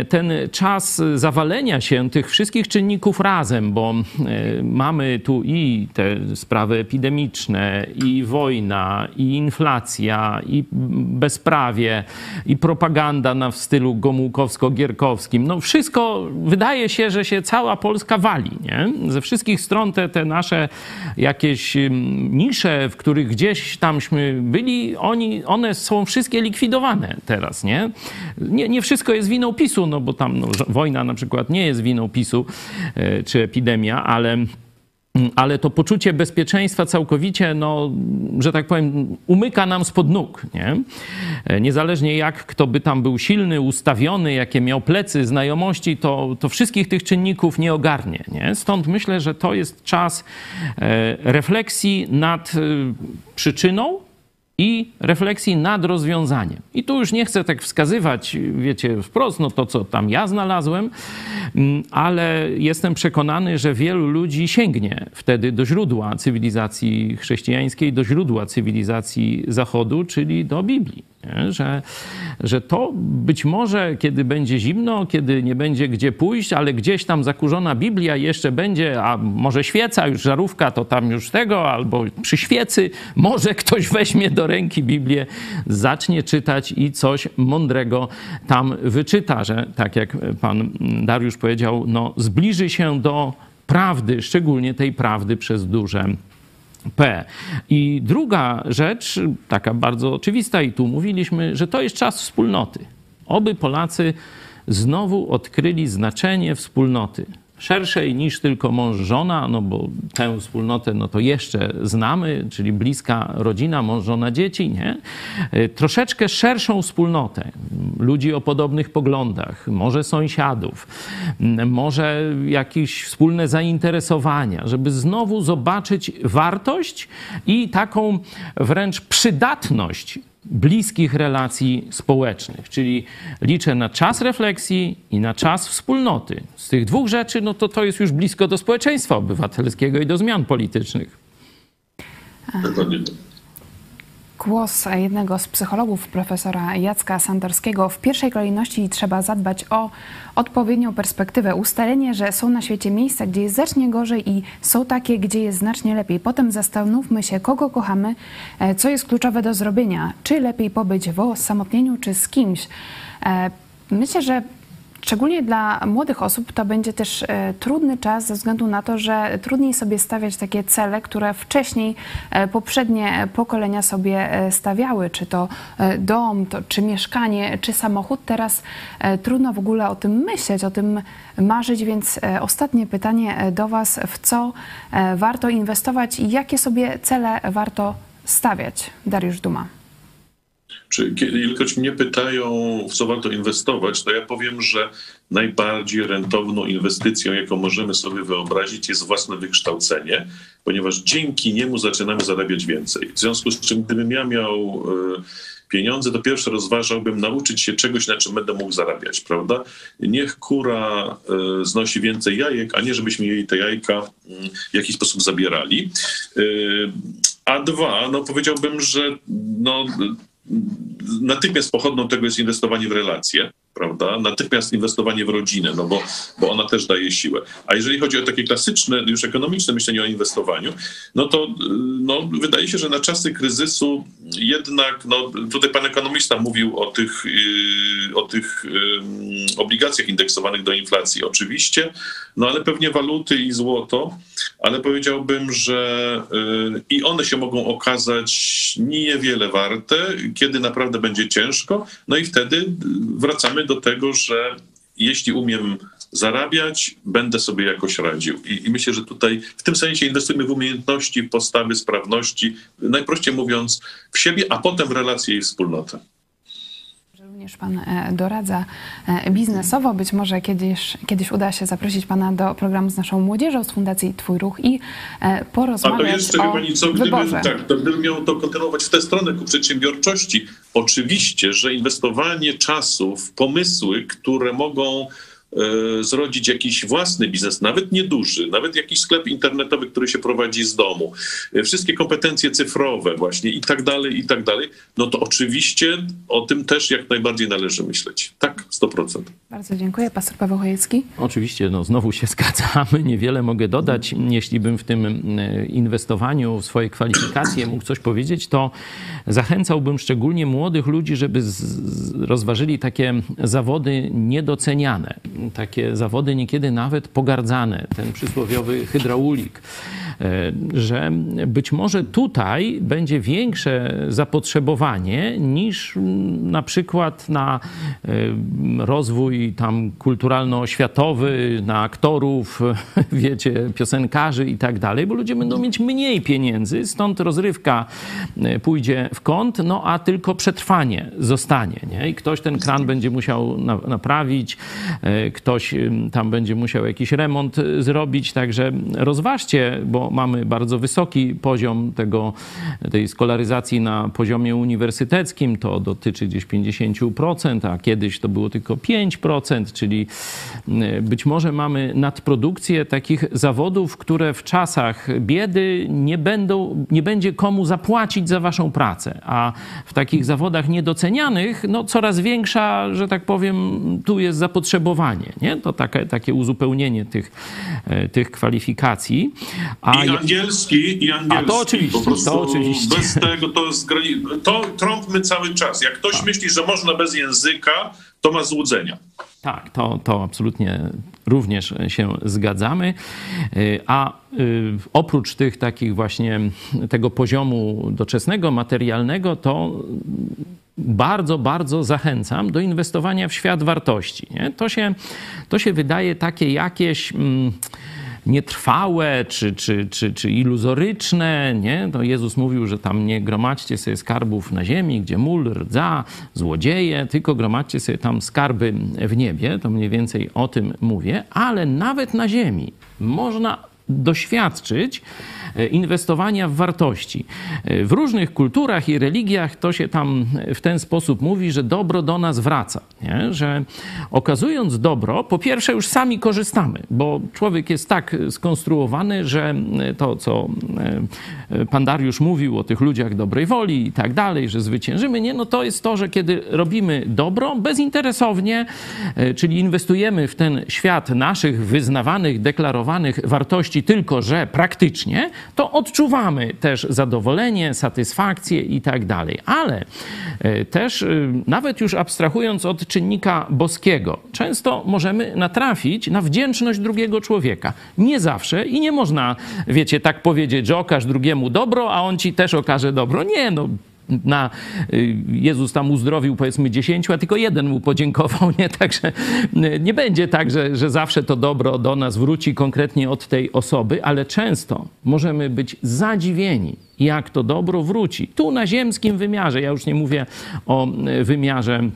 [SPEAKER 4] ten czas zawalenia się tych wszystkich czynników razem, bo mamy tu i te sprawy epidemiczne, i wojna, i inflacja, i bezprawie, i propaganda na w stylu gomułkowsko-gierkowskim. No wszystko wydaje się, że się cała Polska wali, nie? Ze wszystkich stron te, te nasze jakieś nisze, w których gdzieś tamśmy byli, oni, one są wszystkie likwidowane teraz, nie? Nie, nie wszystko jest winą PiSu, no bo tam no, wojna na przykład nie jest winą PiSu, e, czy epidemia, ale ale to poczucie bezpieczeństwa całkowicie, no, że tak powiem, umyka nam spod nóg. Nie? E, Niezależnie jak kto by tam był silny, ustawiony, jakie miał plecy, znajomości, to, to wszystkich tych czynników nie ogarnie. Nie? Stąd myślę, że to jest czas e, refleksji nad e, przyczyną i refleksji nad rozwiązaniem. I tu już nie chcę tak wskazywać, wiecie, wprost, no to co tam ja znalazłem, mm, ale jestem przekonany, że wielu ludzi sięgnie wtedy do źródła cywilizacji chrześcijańskiej, do źródła cywilizacji Zachodu, czyli do Biblii. Że, że to być może, kiedy będzie zimno, kiedy nie będzie gdzie pójść, ale gdzieś tam zakurzona Biblia jeszcze będzie, a może świeca, już żarówka, to tam już tego, albo przy świecy, może ktoś weźmie do ręki Biblię, zacznie czytać i coś mądrego tam wyczyta, że tak jak pan Dariusz powiedział, no, zbliży się do prawdy, szczególnie tej prawdy przez duże P. I druga rzecz, taka bardzo oczywista, i tu mówiliśmy, że to jest czas wspólnoty. Oby Polacy znowu odkryli znaczenie wspólnoty szerszej niż tylko mąż, żona, no bo tę wspólnotę no to jeszcze znamy, czyli bliska rodzina, mąż, żona, dzieci, nie? Troszeczkę szerszą wspólnotę ludzi o podobnych poglądach, może sąsiadów, może jakieś wspólne zainteresowania, żeby znowu zobaczyć wartość i taką wręcz przydatność bliskich relacji społecznych. Czyli liczę na czas refleksji i na czas wspólnoty. Z tych dwóch rzeczy, no to to jest już blisko do społeczeństwa obywatelskiego i do zmian politycznych.
[SPEAKER 1] Głos jednego z psychologów, profesora Jacka Santorskiego. W pierwszej kolejności trzeba zadbać o odpowiednią perspektywę, ustalenie, że są na świecie miejsca, gdzie jest znacznie gorzej i są takie, gdzie jest znacznie lepiej. Potem zastanówmy się, kogo kochamy, e, co jest kluczowe do zrobienia. Czy lepiej pobyć w osamotnieniu, czy z kimś. E, myślę, że Szczególnie dla młodych osób to będzie też e, trudny czas ze względu na to, że trudniej sobie stawiać takie cele, które wcześniej e, poprzednie pokolenia sobie e, stawiały, czy to dom, to, czy mieszkanie, czy samochód. Teraz trudno w ogóle o tym myśleć, o tym marzyć, więc ostatnie pytanie do Was, w co warto inwestować i jakie sobie cele warto stawiać? Dariusz Duma.
[SPEAKER 14] Czy ilekroć mnie pytają, w co warto inwestować, to ja powiem, że najbardziej rentowną inwestycją, jaką możemy sobie wyobrazić, jest własne wykształcenie, ponieważ dzięki niemu zaczynamy zarabiać więcej. W związku z czym, gdybym ja miał e, pieniądze, to pierwsze rozważałbym nauczyć się czegoś, na czym będę mógł zarabiać, prawda? Niech kura e, znosi więcej jajek, a nie żebyśmy jej te jajka mm, w jakiś sposób zabierali. E, a dwa, no powiedziałbym, że no, natychmiast pochodną tego jest inwestowanie w relacje, prawda? Natychmiast inwestowanie w rodzinę, no bo, bo ona też daje siłę. A jeżeli chodzi o takie klasyczne, już ekonomiczne myślenie o inwestowaniu, no to no, wydaje się, że na czasy kryzysu jednak, no tutaj pan ekonomista mówił o tych, yy, o tych obligacjach indeksowanych do inflacji, oczywiście, no ale pewnie waluty i złoto, ale powiedziałbym, że yy, i one się mogą okazać niewiele warte, kiedy naprawdę będzie ciężko, no i wtedy wracamy do tego, że jeśli umiem zarabiać, będę sobie jakoś radził. I, I, myślę, że tutaj w tym sensie inwestujemy w umiejętności, postawy, sprawności, najprościej mówiąc, w siebie, a potem w relacje i wspólnotę
[SPEAKER 1] również Pan e, doradza e, biznesowo. Być może kiedyś, kiedyś uda się zaprosić Pana do programu z naszą młodzieżą z Fundacji Twój Ruch i e, porozmawiać A to jeszcze, o pani co,
[SPEAKER 14] gdybym, tak, to gdybym miał to kontynuować w tę stronę ku przedsiębiorczości. Oczywiście, że inwestowanie czasu w pomysły, które mogą zrodzić jakiś własny biznes, nawet nieduży, nawet jakiś sklep internetowy, który się prowadzi z domu, e, wszystkie kompetencje cyfrowe właśnie i tak dalej, i tak dalej, no to oczywiście o tym też jak najbardziej należy myśleć. Tak, 100%.
[SPEAKER 1] Bardzo dziękuję. Pastor Paweł Chojecki.
[SPEAKER 4] Oczywiście, no znowu się zgadzamy. Niewiele mogę dodać. Jeśli bym w tym e, inwestowaniu w swoje kwalifikacje mógł coś powiedzieć, to zachęcałbym szczególnie młodych ludzi, żeby rozważyli takie zawody niedoceniane takie zawody niekiedy nawet pogardzane, ten przysłowiowy hydraulik. E, że być może tutaj będzie większe zapotrzebowanie niż na przykład na e, rozwój tam kulturalno-oświatowy, na aktorów, wiecie, piosenkarzy i tak dalej, bo ludzie będą mieć mniej pieniędzy, stąd rozrywka e, pójdzie w kąt, no a tylko przetrwanie zostanie, nie? I ktoś ten kran będzie musiał naprawić, ktoś tam będzie musiał jakiś remont zrobić. Także rozważcie, bo mamy bardzo wysoki poziom tego, tej skolaryzacji na poziomie uniwersyteckim. To dotyczy gdzieś 50%, a kiedyś to było tylko 5%, czyli być może mamy nadprodukcję takich zawodów, które w czasach biedy nie, będą, nie będzie komu zapłacić za waszą pracę, a w takich zawodach niedocenianych, no coraz większa, że tak powiem, tu jest zapotrzebowanie. Nie? To takie, takie uzupełnienie tych, e, tych kwalifikacji.
[SPEAKER 14] A I angielski, i angielski.
[SPEAKER 4] A to oczywiście, to oczywiście.
[SPEAKER 14] Bez tego to jest. To trąbmy cały czas. Jak ktoś
[SPEAKER 4] Tak.
[SPEAKER 14] myśli, że można bez języka, to ma złudzenia.
[SPEAKER 4] Tak, to, to absolutnie również się zgadzamy. Y, A y, oprócz tych takich właśnie tego poziomu doczesnego, materialnego, to bardzo, bardzo zachęcam do inwestowania w świat wartości. Nie? To, się, to się wydaje takie jakieś. Mm, nietrwałe czy, czy, czy, czy iluzoryczne. Nie? To Jezus mówił, że tam nie gromadźcie sobie skarbów na ziemi, gdzie mól, rdza, złodzieje, tylko gromadźcie sobie tam skarby w niebie. To mniej więcej o tym mówię. Ale nawet na ziemi można doświadczyć inwestowania w wartości. E, W różnych kulturach i religiach to się tam w ten sposób mówi, że dobro do nas wraca. Nie? Że okazując dobro, po pierwsze już sami korzystamy, bo człowiek jest tak skonstruowany, że to, co e, pan Dariusz mówił o tych ludziach dobrej woli i tak dalej, że zwyciężymy, nie, no to jest to, że kiedy robimy dobro bezinteresownie, e, czyli inwestujemy w ten świat naszych wyznawanych, deklarowanych wartości, tylko że praktycznie, to odczuwamy też zadowolenie, satysfakcję i tak dalej. Ale e, też e, nawet już abstrahując od czynnika boskiego, często możemy natrafić na wdzięczność drugiego człowieka. Nie zawsze i nie można, wiecie, tak powiedzieć, że okaż drugiemu dobro, a on ci też okaże dobro. Nie, no na y, Jezus tam uzdrowił powiedzmy dziesięciu, a tylko jeden mu podziękował, nie? Także y, nie będzie tak, że, że zawsze to dobro do nas wróci konkretnie od tej osoby, ale często możemy być zadziwieni, jak to dobro wróci. Tu na ziemskim wymiarze, ja już nie mówię o y, wymiarze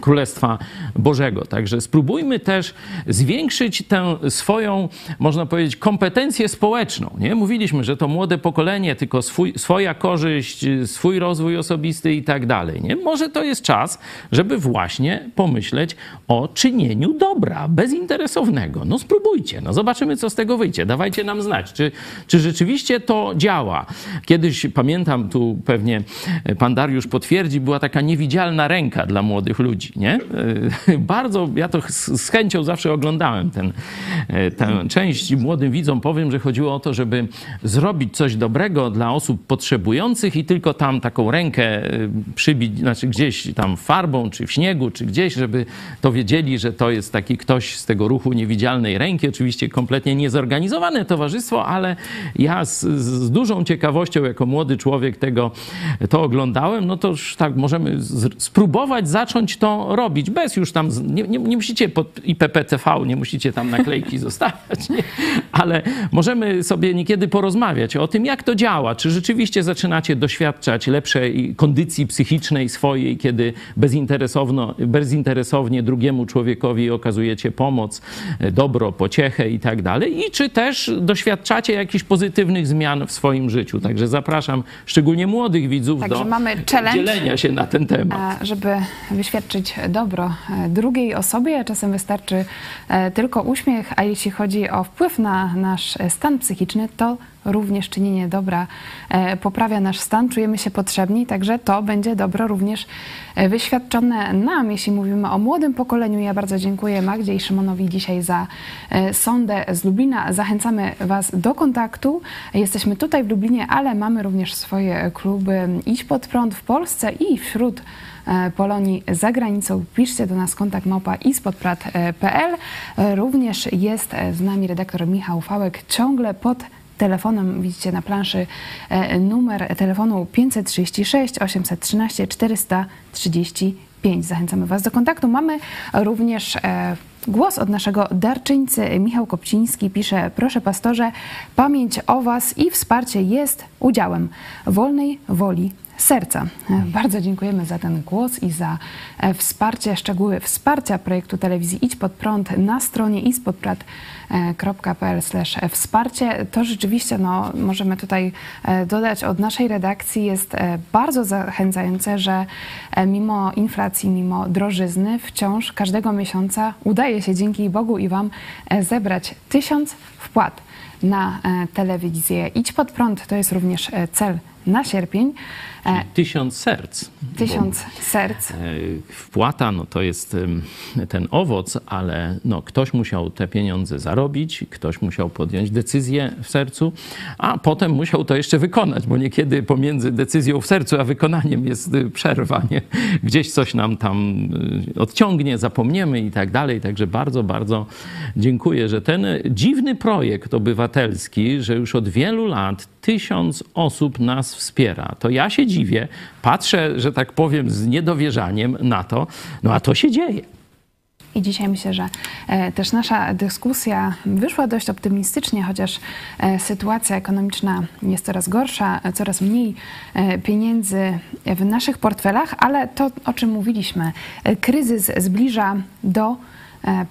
[SPEAKER 4] Królestwa Bożego. Także spróbujmy też zwiększyć tę swoją, można powiedzieć, kompetencję społeczną. Nie? Mówiliśmy, że to młode pokolenie, tylko swój, swoja korzyść, swój rozwój osobisty i tak dalej. Nie? Może to jest czas, żeby właśnie pomyśleć o czynieniu dobra, bezinteresownego. No spróbujcie, no zobaczymy, co z tego wyjdzie. Dawajcie nam znać, czy, czy rzeczywiście to działa. Kiedyś, pamiętam, tu pewnie pan Dariusz potwierdzi, była taka niewidzialna ręka dla młodych ludzi nie? E, Bardzo, ja to z, z chęcią zawsze oglądałem ten, e, tę część. Młodym widzom powiem, że chodziło o to, żeby zrobić coś dobrego dla osób potrzebujących i tylko tam taką rękę e, przybić, znaczy gdzieś tam farbą, czy w śniegu, czy gdzieś, żeby to wiedzieli, że to jest taki ktoś z tego ruchu niewidzialnej ręki. Oczywiście kompletnie niezorganizowane towarzystwo, ale ja z, z dużą ciekawością jako młody człowiek tego to oglądałem, no to już tak możemy z, spróbować zacząć to robić, bez już tam, nie, nie, nie musicie pod IPPTV, nie musicie tam naklejki zostawiać, nie? ale możemy sobie niekiedy porozmawiać o tym, jak to działa, czy rzeczywiście zaczynacie doświadczać lepszej kondycji psychicznej swojej, kiedy bezinteresowno, bezinteresownie drugiemu człowiekowi okazujecie pomoc, e, dobro, pociechę i tak dalej, i czy też doświadczacie jakichś pozytywnych zmian w swoim życiu. Także zapraszam szczególnie młodych widzów
[SPEAKER 1] Także
[SPEAKER 4] do dzielenia się na ten temat.
[SPEAKER 1] A żeby wyświadczyć dobro e, drugiej osobie, czasem wystarczy e, tylko uśmiech, a jeśli chodzi o wpływ na nasz e, stan psychiczny, to również czynienie dobra poprawia nasz stan, czujemy się potrzebni, także to będzie dobro również wyświadczone nam, jeśli mówimy o młodym pokoleniu. Ja bardzo dziękuję Magdzie i Szymonowi dzisiaj za sondę z Lublina. Zachęcamy Was do kontaktu. Jesteśmy tutaj w Lublinie, ale mamy również swoje kluby Idź Pod Prąd w Polsce i wśród Polonii za granicą. Piszcie do nas kontakt małpa ispodprat.pl. E, Również jest e, z nami redaktor Michał Fałek ciągle pod telefonem. Widzicie na planszy e, numer telefonu 536 813 435. Zachęcamy Was do kontaktu. Mamy również e, głos od naszego darczyńcy. Michał Kopciński pisze, proszę pastorze, pamięć o Was i wsparcie jest udziałem wolnej woli serca. E, Bardzo dziękujemy za ten głos i za e, wsparcie, szczegóły wsparcia projektu telewizji Idź Pod Prąd na stronie ispodprad.pl wsparcie. To rzeczywiście, no, możemy tutaj e, dodać od naszej redakcji, jest bardzo zachęcające, że mimo inflacji, mimo drożyzny wciąż każdego miesiąca udaje się dzięki Bogu i Wam zebrać tysiąc wpłat na telewizję. Idź pod prąd to jest również cel na sierpień. E,
[SPEAKER 4] Tysiąc serc.
[SPEAKER 1] Tysiąc serc.
[SPEAKER 4] E, Wpłata no to jest ten owoc, ale no, ktoś musiał te pieniądze zarobić, ktoś musiał podjąć decyzję w sercu, a potem musiał to jeszcze wykonać, bo niekiedy pomiędzy decyzją w sercu a wykonaniem jest y, przerwa. Nie? Gdzieś coś nam tam y, odciągnie, zapomniemy i tak dalej. Także bardzo, bardzo dziękuję, że ten dziwny projekt obywatelski, że już od wielu lat tysiąc osób nas wspiera. To ja się dziwię, patrzę, że tak powiem, z niedowierzaniem na to, no a to się dzieje.
[SPEAKER 1] I dzisiaj myślę, że e, też nasza dyskusja wyszła dość optymistycznie, chociaż e, sytuacja ekonomiczna jest coraz gorsza, e, coraz mniej pieniędzy w naszych portfelach, ale to, o czym mówiliśmy, kryzys zbliża do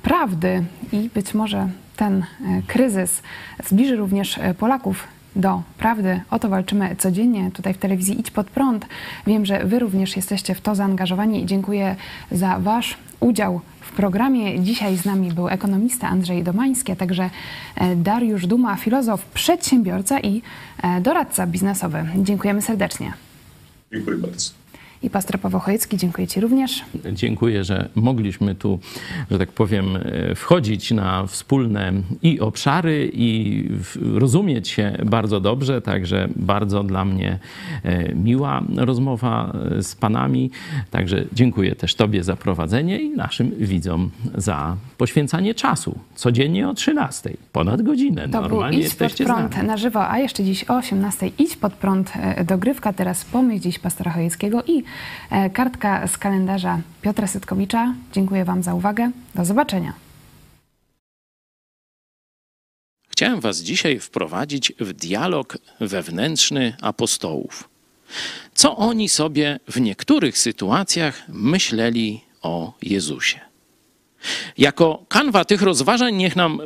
[SPEAKER 1] prawdy i być może ten kryzys zbliży również Polaków do prawdy. O to walczymy codziennie tutaj w telewizji Idź Pod Prąd. Wiem, że Wy również jesteście w to zaangażowani i dziękuję za Wasz udział w programie. Dzisiaj z nami był ekonomista Andrzej Domański, a także e, Dariusz Duma, filozof, przedsiębiorca i e, doradca biznesowy. Dziękujemy serdecznie.
[SPEAKER 14] Dziękuję bardzo.
[SPEAKER 1] I pastor Paweł Chojecki, dziękuję Ci również.
[SPEAKER 4] Dziękuję, że mogliśmy tu, że tak powiem, e, wchodzić na wspólne i obszary i rozumieć się bardzo dobrze. Także bardzo dla mnie e, miła rozmowa e, z Panami. Także dziękuję też Tobie za prowadzenie i naszym widzom za poświęcanie czasu. Codziennie o 13, ponad godzinę.
[SPEAKER 1] To był
[SPEAKER 4] Normalnie
[SPEAKER 1] Idź Pod. Prąd na żywo, a jeszcze dziś o 18 Idź Pod Prąd dogrywka. Teraz pomyśl dziś pastora Chojeckiego i kartka z kalendarza Piotra Sytkowicza. Dziękuję Wam za uwagę. Do zobaczenia.
[SPEAKER 4] Chciałem Was dzisiaj wprowadzić w dialog wewnętrzny apostołów. Co oni sobie w niektórych sytuacjach myśleli o Jezusie? Jako kanwa tych rozważań niech nam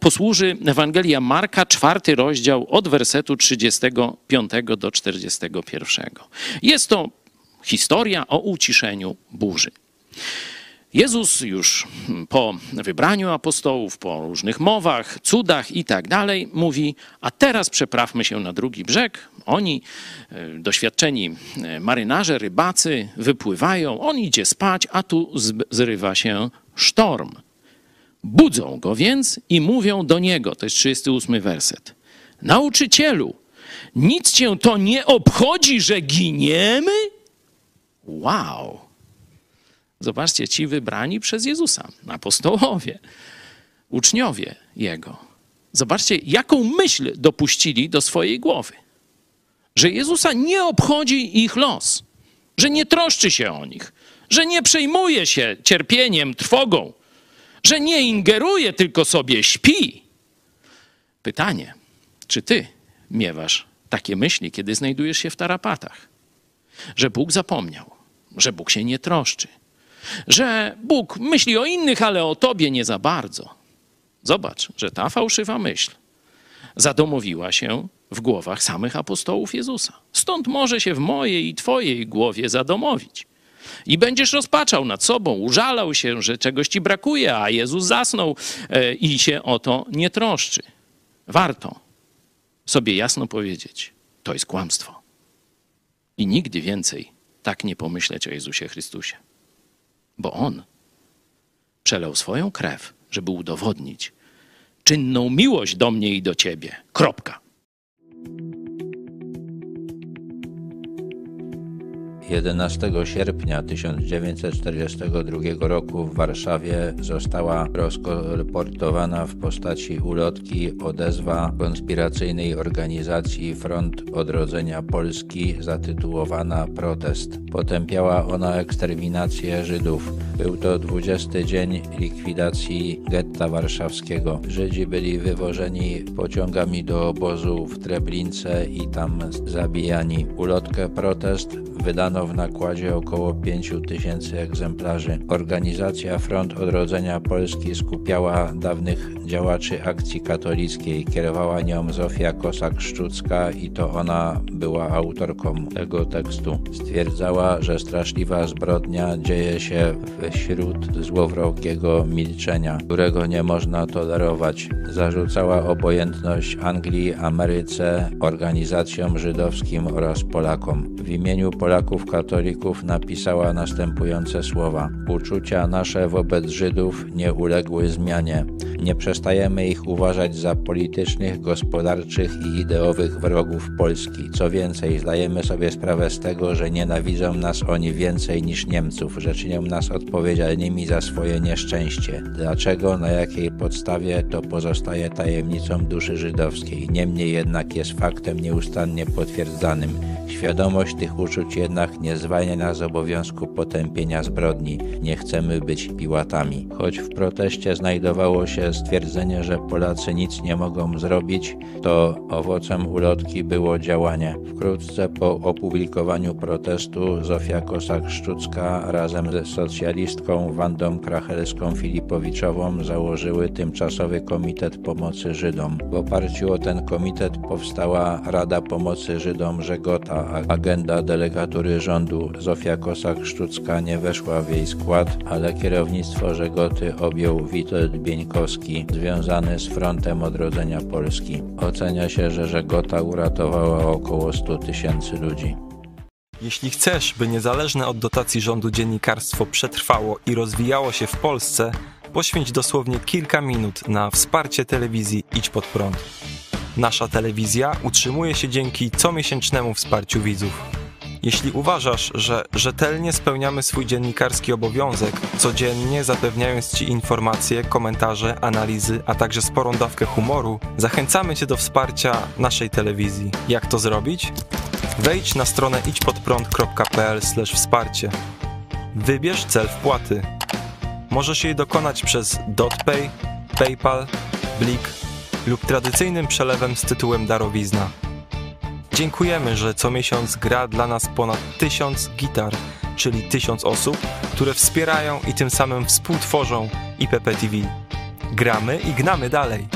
[SPEAKER 4] posłuży Ewangelia Marka, czwarty rozdział od wersetu 35 do 41. Jest to historia o uciszeniu burzy. Jezus już po wybraniu apostołów, po różnych mowach, cudach i tak dalej, mówi: A teraz przeprawmy się na drugi brzeg. Oni, e, doświadczeni e, marynarze, rybacy, wypływają, on idzie spać, a tu zrywa się sztorm. Budzą go więc i mówią do niego, to jest 38 werset: Nauczycielu, nic cię to nie obchodzi, że giniemy? Wow! Zobaczcie, ci wybrani przez Jezusa, apostołowie, uczniowie Jego. Zobaczcie, jaką myśl dopuścili do swojej głowy. Że Jezusa nie obchodzi ich los, że nie troszczy się o nich, że nie przejmuje się cierpieniem, trwogą, że nie ingeruje, tylko sobie śpi. Pytanie, czy ty miewasz takie myśli, kiedy znajdujesz się w tarapatach? Że Bóg zapomniał, że Bóg się nie troszczy, że Bóg myśli o innych, ale o tobie nie za bardzo. Zobacz, że ta fałszywa myśl zadomowiła się w głowach samych apostołów Jezusa. Stąd może się w mojej i twojej głowie zadomowić. I będziesz rozpaczał nad sobą, użalał się, że czegoś ci brakuje, a Jezus zasnął e, i się o to nie troszczy. Warto sobie jasno powiedzieć: to jest kłamstwo. I nigdy więcej tak nie pomyśleć o Jezusie Chrystusie bo on przelał swoją krew, żeby udowodnić czynną miłość do mnie i do ciebie. Kropka.
[SPEAKER 19] 11 sierpnia 1942 roku w Warszawie została rozkolportowana w postaci ulotki odezwa konspiracyjnej organizacji Front Odrodzenia Polski zatytułowana Protest. Potępiała ona eksterminację Żydów. Był to 20 dzień likwidacji getta warszawskiego. Żydzi byli wywożeni pociągami do obozu w Treblince i tam zabijani. Ulotkę Protest wydano w nakładzie około 5 tysięcy egzemplarzy. Organizacja Front Odrodzenia Polski skupiała dawnych działaczy akcji katolickiej. Kierowała nią Zofia Kosak-Szczucka i to ona była autorką tego tekstu. Stwierdzała, że straszliwa zbrodnia dzieje się wśród złowrogiego milczenia, którego nie można tolerować. Zarzucała obojętność Anglii, Ameryce, organizacjom żydowskim oraz Polakom. W imieniu Polaków katolików napisała następujące słowa: Uczucia nasze wobec Żydów nie uległy zmianie. Nie przestajemy ich uważać za politycznych, gospodarczych i ideowych wrogów Polski. Co więcej, zdajemy sobie sprawę z tego, że nienawidzą nas oni więcej niż Niemców, że czynią nas odpowiedzialnymi za swoje nieszczęście. Dlaczego, na jakiej podstawie, to pozostaje tajemnicą duszy żydowskiej. Niemniej jednak jest faktem nieustannie potwierdzanym. Świadomość tych uczuć jednak nie zwalnia nas z obowiązku potępienia zbrodni. Nie chcemy być piłatami. Choć w proteście znajdowało się stwierdzenie, że Polacy nic nie mogą zrobić, to owocem ulotki było działanie. Wkrótce po opublikowaniu protestu Zofia Kosak-Szczucka razem ze socjalistką Wandą Krachelską-Filipowiczową założyły tymczasowy Komitet Pomocy Żydom. W oparciu o ten komitet powstała Rada Pomocy Żydom Żegota, agenda delegatury rządu Zofia Kosak-Szczucka nie weszła w jej skład, ale kierownictwo Żegoty objął Witold Bieńkowski, związany z Frontem Odrodzenia Polski. Ocenia się, że Żegota uratowała około 100 tysięcy ludzi.
[SPEAKER 20] Jeśli chcesz, by niezależne od dotacji rządu dziennikarstwo przetrwało i rozwijało się w Polsce, poświęć dosłownie kilka minut na wsparcie telewizji Idź Pod Prąd. Nasza telewizja utrzymuje się dzięki comiesięcznemu wsparciu widzów. Jeśli uważasz, że rzetelnie spełniamy swój dziennikarski obowiązek, codziennie zapewniając Ci informacje, komentarze, analizy, a także sporą dawkę humoru, zachęcamy Cię do wsparcia naszej telewizji. Jak to zrobić? Wejdź na stronę idźpodprąd.pl wsparcie. Wybierz cel wpłaty. Możesz jej dokonać przez DotPay, PayPal, Blik lub tradycyjnym przelewem z tytułem darowizna. Dziękujemy, że co miesiąc gra dla nas ponad tysiąc gitar, czyli tysiąc osób, które wspierają i tym samym współtworzą IPP TV. Gramy i gnamy dalej.